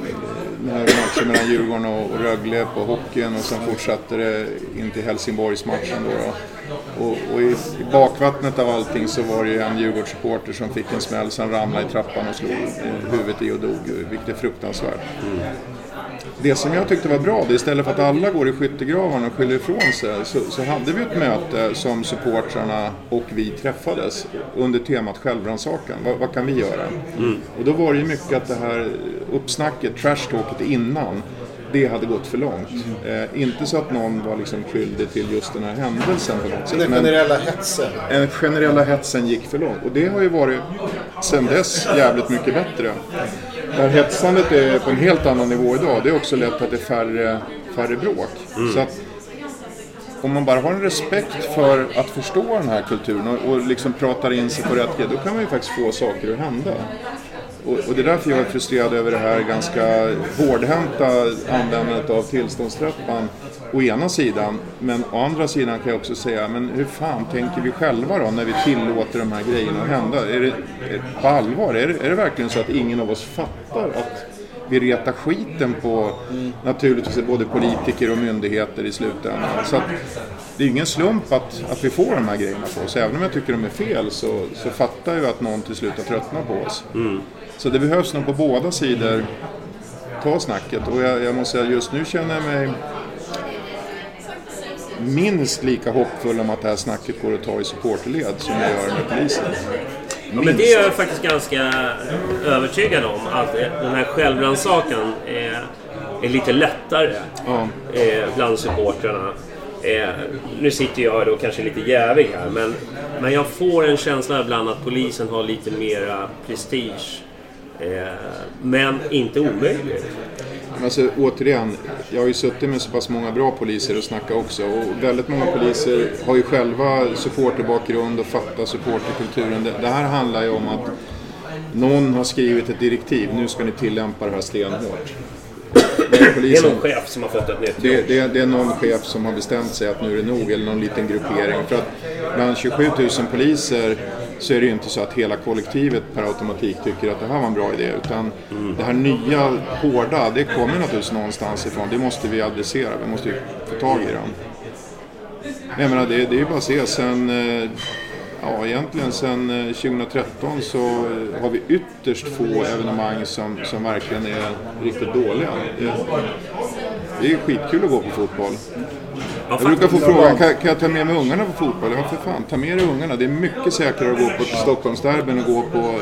den här matchen mellan Djurgården och, Rögle på hockeyn och sen fortsatte det in till Helsingborgsmatchen då. då. Och, och i, i bakvattnet av allting så var det ju en Djurgårdssupporter som fick en smäll, sen ramlade i trappan och slog huvudet i och dog, vilket är fruktansvärt. Mm. Det som jag tyckte var bra, det är istället för att alla går i skyttegravarna och skyller ifrån sig, så, så hade vi ett möte som supportrarna och vi träffades under temat självrannsakan. Vad, vad kan vi göra? Och då var det ju mycket att det här uppsnacket, trashtalket innan, det hade gått för långt. Eh, inte så att någon var liksom skyldig till just den här händelsen på något sätt. den generella hetsen. den generella hetsen gick för långt. Och det har ju varit sen dess jävligt mycket bättre. Där hetsandet är på en helt annan nivå idag. Det är också lätt att det är färre, färre bråk. Så att om man bara har en respekt för att förstå den här kulturen och, och liksom pratar in sig på rätt grej, då kan man ju faktiskt få saker att hända. Och, och det är därför jag är frustrerad över det här ganska hårdhänta användandet av tillståndstrappan å ena sidan. Men å andra sidan kan jag också säga, men hur fan tänker vi själva då när vi tillåter de här grejerna att hända? Är det, är, på allvar, är det, är det verkligen så att ingen av oss fattar att vi retar skiten på naturligtvis både politiker och myndigheter i slutändan. Så att, det är ingen slump att, att vi får de här grejerna på oss. Även om jag tycker de är fel så, så fattar jag att någon till slut har tröttnat på oss. Så det behövs nog på båda sidor ta snacket. Och jag, jag måste säga just nu känner jag mig minst lika hoppfull om att det här snacket går att ta i supporterled som jag gör med polisen. Ja, men det är jag faktiskt ganska övertygad om. Att eh, den här självrannsakan är, är lite lättare Ja. eh, bland supportrarna. Eh, nu sitter jag då kanske lite jävig här, men, men jag får en känsla ibland att polisen har lite mera prestige. Eh, men inte omöjligt. Men Alltså, återigen, jag har ju suttit med så pass många bra poliser och snackat också. Och väldigt många poliser har ju själva supporterbakgrund och fattar supporterkulturen. Det, det här handlar ju om att någon har skrivit ett direktiv. Nu ska ni tillämpa det här stenhårt. Det är någon chef som har fått ett nytt det, det, det är någon chef som har bestämt sig att nu är det nog, eller någon liten gruppering. För att bland 27 000 poliser så är det ju inte så att hela kollektivet per automatik tycker att det här var en bra idé. Utan det här nya, hårda, det kommer naturligtvis någonstans ifrån. Det måste vi adressera, vi måste ju få tag i den. Jag menar, det, det är ju bara att se sen, eh, ja egentligen sen eh, 2013 så eh, har vi ytterst få evenemang som, som verkligen är riktigt dåliga. Det, det är skitkul att gå på fotboll. Ja, Jag brukar få frågan, kan, kan jag ta med mig ungarna på fotboll? Ja, för fan, ta med dig ungarna. Det är mycket säkrare att gå på Stockholmsderbyn och gå på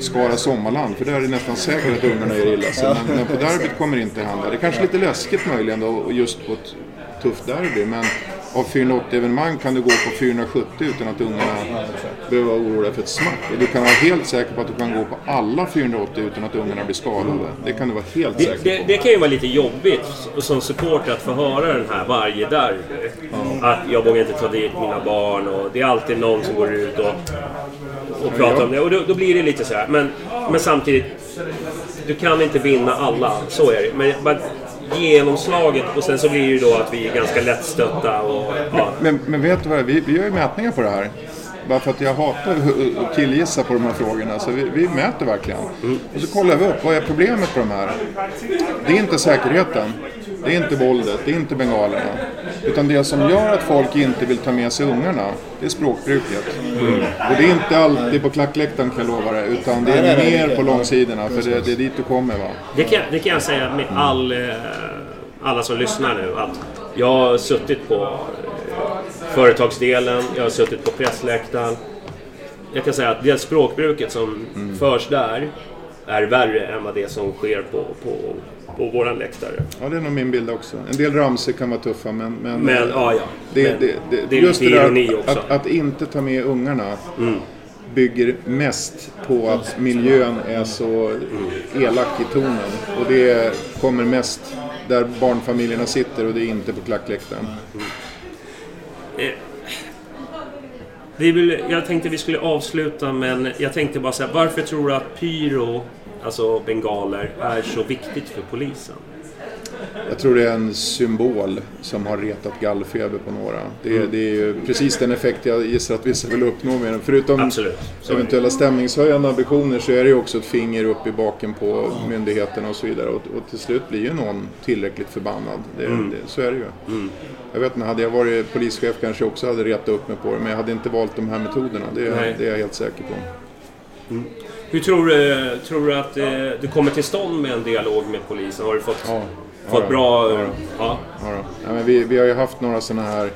Skara Sommarland. För där är det nästan säkert att ungarna gör illa sig. Men, men på derbyt kommer det inte hända. Det är kanske lite läskigt möjligen då, just på ett tufft derby. Men av 480 evenemang kan du gå på 470 utan att ungarna behöver vara oroliga för ett smack. Du kan vara helt säker på att du kan gå på alla 480 utan att ungarna blir skadade. Det kan du vara helt Det, säker det, på. det kan ju vara lite jobbigt som supporter att få höra den här varje derby. Att jag vågar inte ta dit mina barn och det är alltid någon som går ut och, och pratar om det. Och då, då blir det lite så här. Men, men samtidigt, du kan inte vinna alla. Så är det. Men bara genomslaget och sen så blir det ju då att vi är ganska lättstötta och... Ja. Men, men vet du vad, vi, vi gör ju mätningar på det här. Bara för att jag hatar att- killgissa på de här frågorna. Så vi, vi mäter verkligen. Och så kollar vi upp, vad är problemet på de här? Det är inte säkerheten. Det är inte våldet, det är inte bengalerna. Utan det som gör att folk inte vill ta med sig ungarna, det är språkbruket. Och det är inte alltid på klackläktaren kan jag lova dig, utan det är mer på långsidorna. För det, det är dit du kommer va. Det kan, det kan jag säga med all, eh, alla som lyssnar nu att jag har suttit på eh, företagsdelen, jag har suttit på pressläktaren. Jag kan säga att det språkbruket som förs där är värre än vad det som sker på, på, på våran läktare. Ja, det är nog min bild också. En del ramsor kan vara tuffa men... Men, Men, ja, ja. Det, Men det, det, det är just det där att. Mm. Att, att inte ta med ungarna bygger mest på att miljön är så elak i tonen. Och det kommer mest där barnfamiljerna sitter och det är inte på klackläktaren. Vi vill, jag tänkte vi skulle avsluta men jag tänkte bara säga varför tror du att pyro, alltså bengaler, är så viktigt för polisen? Jag tror det är en symbol som har retat gallfeber på några. Det, är- det är ju precis den effekt jag gissar att vissa vill uppnå med den. Förutom Absolut. Eventuella stämningshöjande ambitioner så är det ju också ett finger upp i baken på myndigheterna och så vidare. Och, och till slut blir ju någon tillräckligt förbannad. Det, Mm. det, så är det ju. Jag vet inte, hade jag varit polischef kanske jag också hade retat upp mig på det. Men jag hade inte valt de här metoderna. Det, det är jag helt säker på. Hur tror du, tror du att eh, du kommer till stånd med en dialog med polisen? Har du fått, Ja. fått Ja, bra... ja. Ja. Ja. Men vi, vi har ju haft några sådana här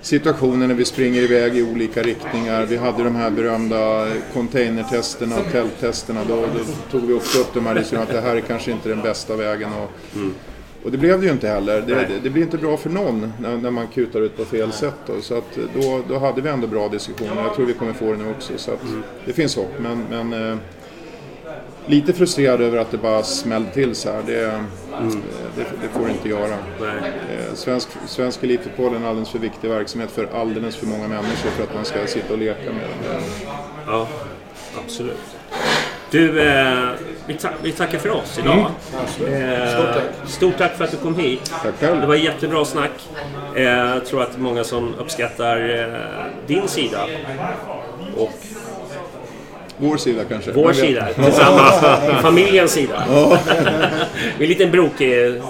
situationer när vi springer iväg i olika riktningar. Vi hade de här berömda containertesterna, tälttesterna. Då, då tog vi också upp de här diskussionerna att det här är kanske inte den bästa vägen. Och, och det blev det ju inte heller. Det, det, det blir inte bra för någon när, när man kutar ut på fel sätt. Då. Så att då, då hade vi ändå bra diskussioner. Jag tror vi kommer få det nu också. Så att det finns hopp. Men, men eh, lite frustrerad över att det bara smällde till så här. Det, eh, det, det får det inte göra. Eh, Svensk, svensk elitfotboll är en alldeles för viktig verksamhet för alldeles för många människor för att man ska sitta och leka med den. ja, absolut. Du, eh, vi, ta- vi tackar för oss idag. Eh, stort, tack. stort tack för att du kom hit. Tack själv. Det var jättebra snack. Eh, jag tror att många som uppskattar eh, din sida och Vår sida kanske. vår sida tillsammans. Familjens sida. Vi är en liten brokig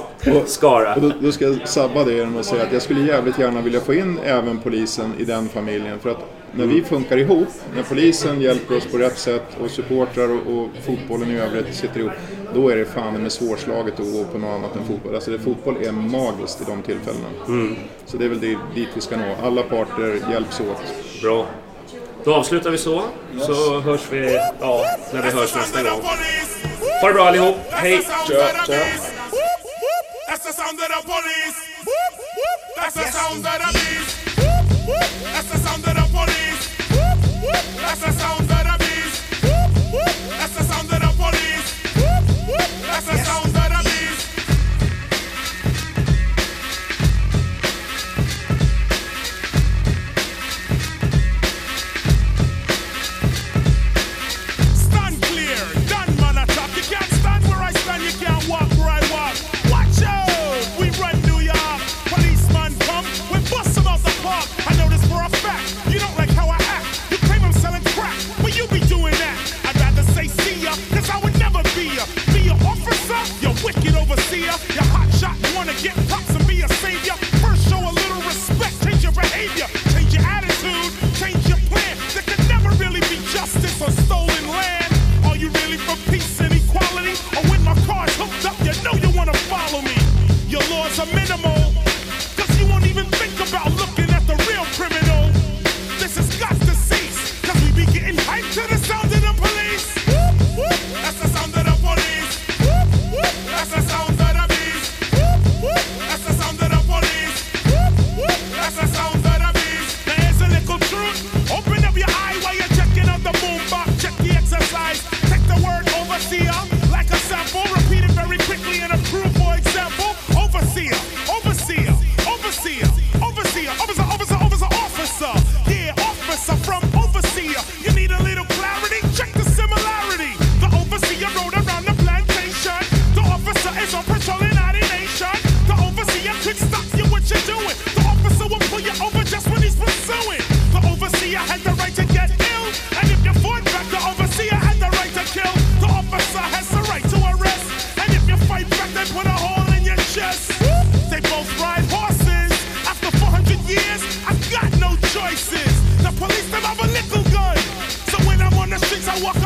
skara. Och då, då ska jag sabba det genom att säga att jag skulle jävligt gärna vilja få in även polisen i den familjen. För att när vi funkar ihop, när polisen hjälper oss på rätt sätt och supportrar och, och fotbollen i övrigt sitter ihop. Då är det fan med svårslaget att gå på något annat än fotboll. Alltså det, fotboll är magiskt i de tillfällena. Så det är väl det, dit vi ska nå. Alla parter hjälps åt. Bra. Då avslutar vi så. Yes. Så hörs vi ja, när vi hörs nästa gång. Ha det bra allihop. Hej! Tja, tja. That's the sound of the police. That's the sound of the beast. That's the sound of the police. I walk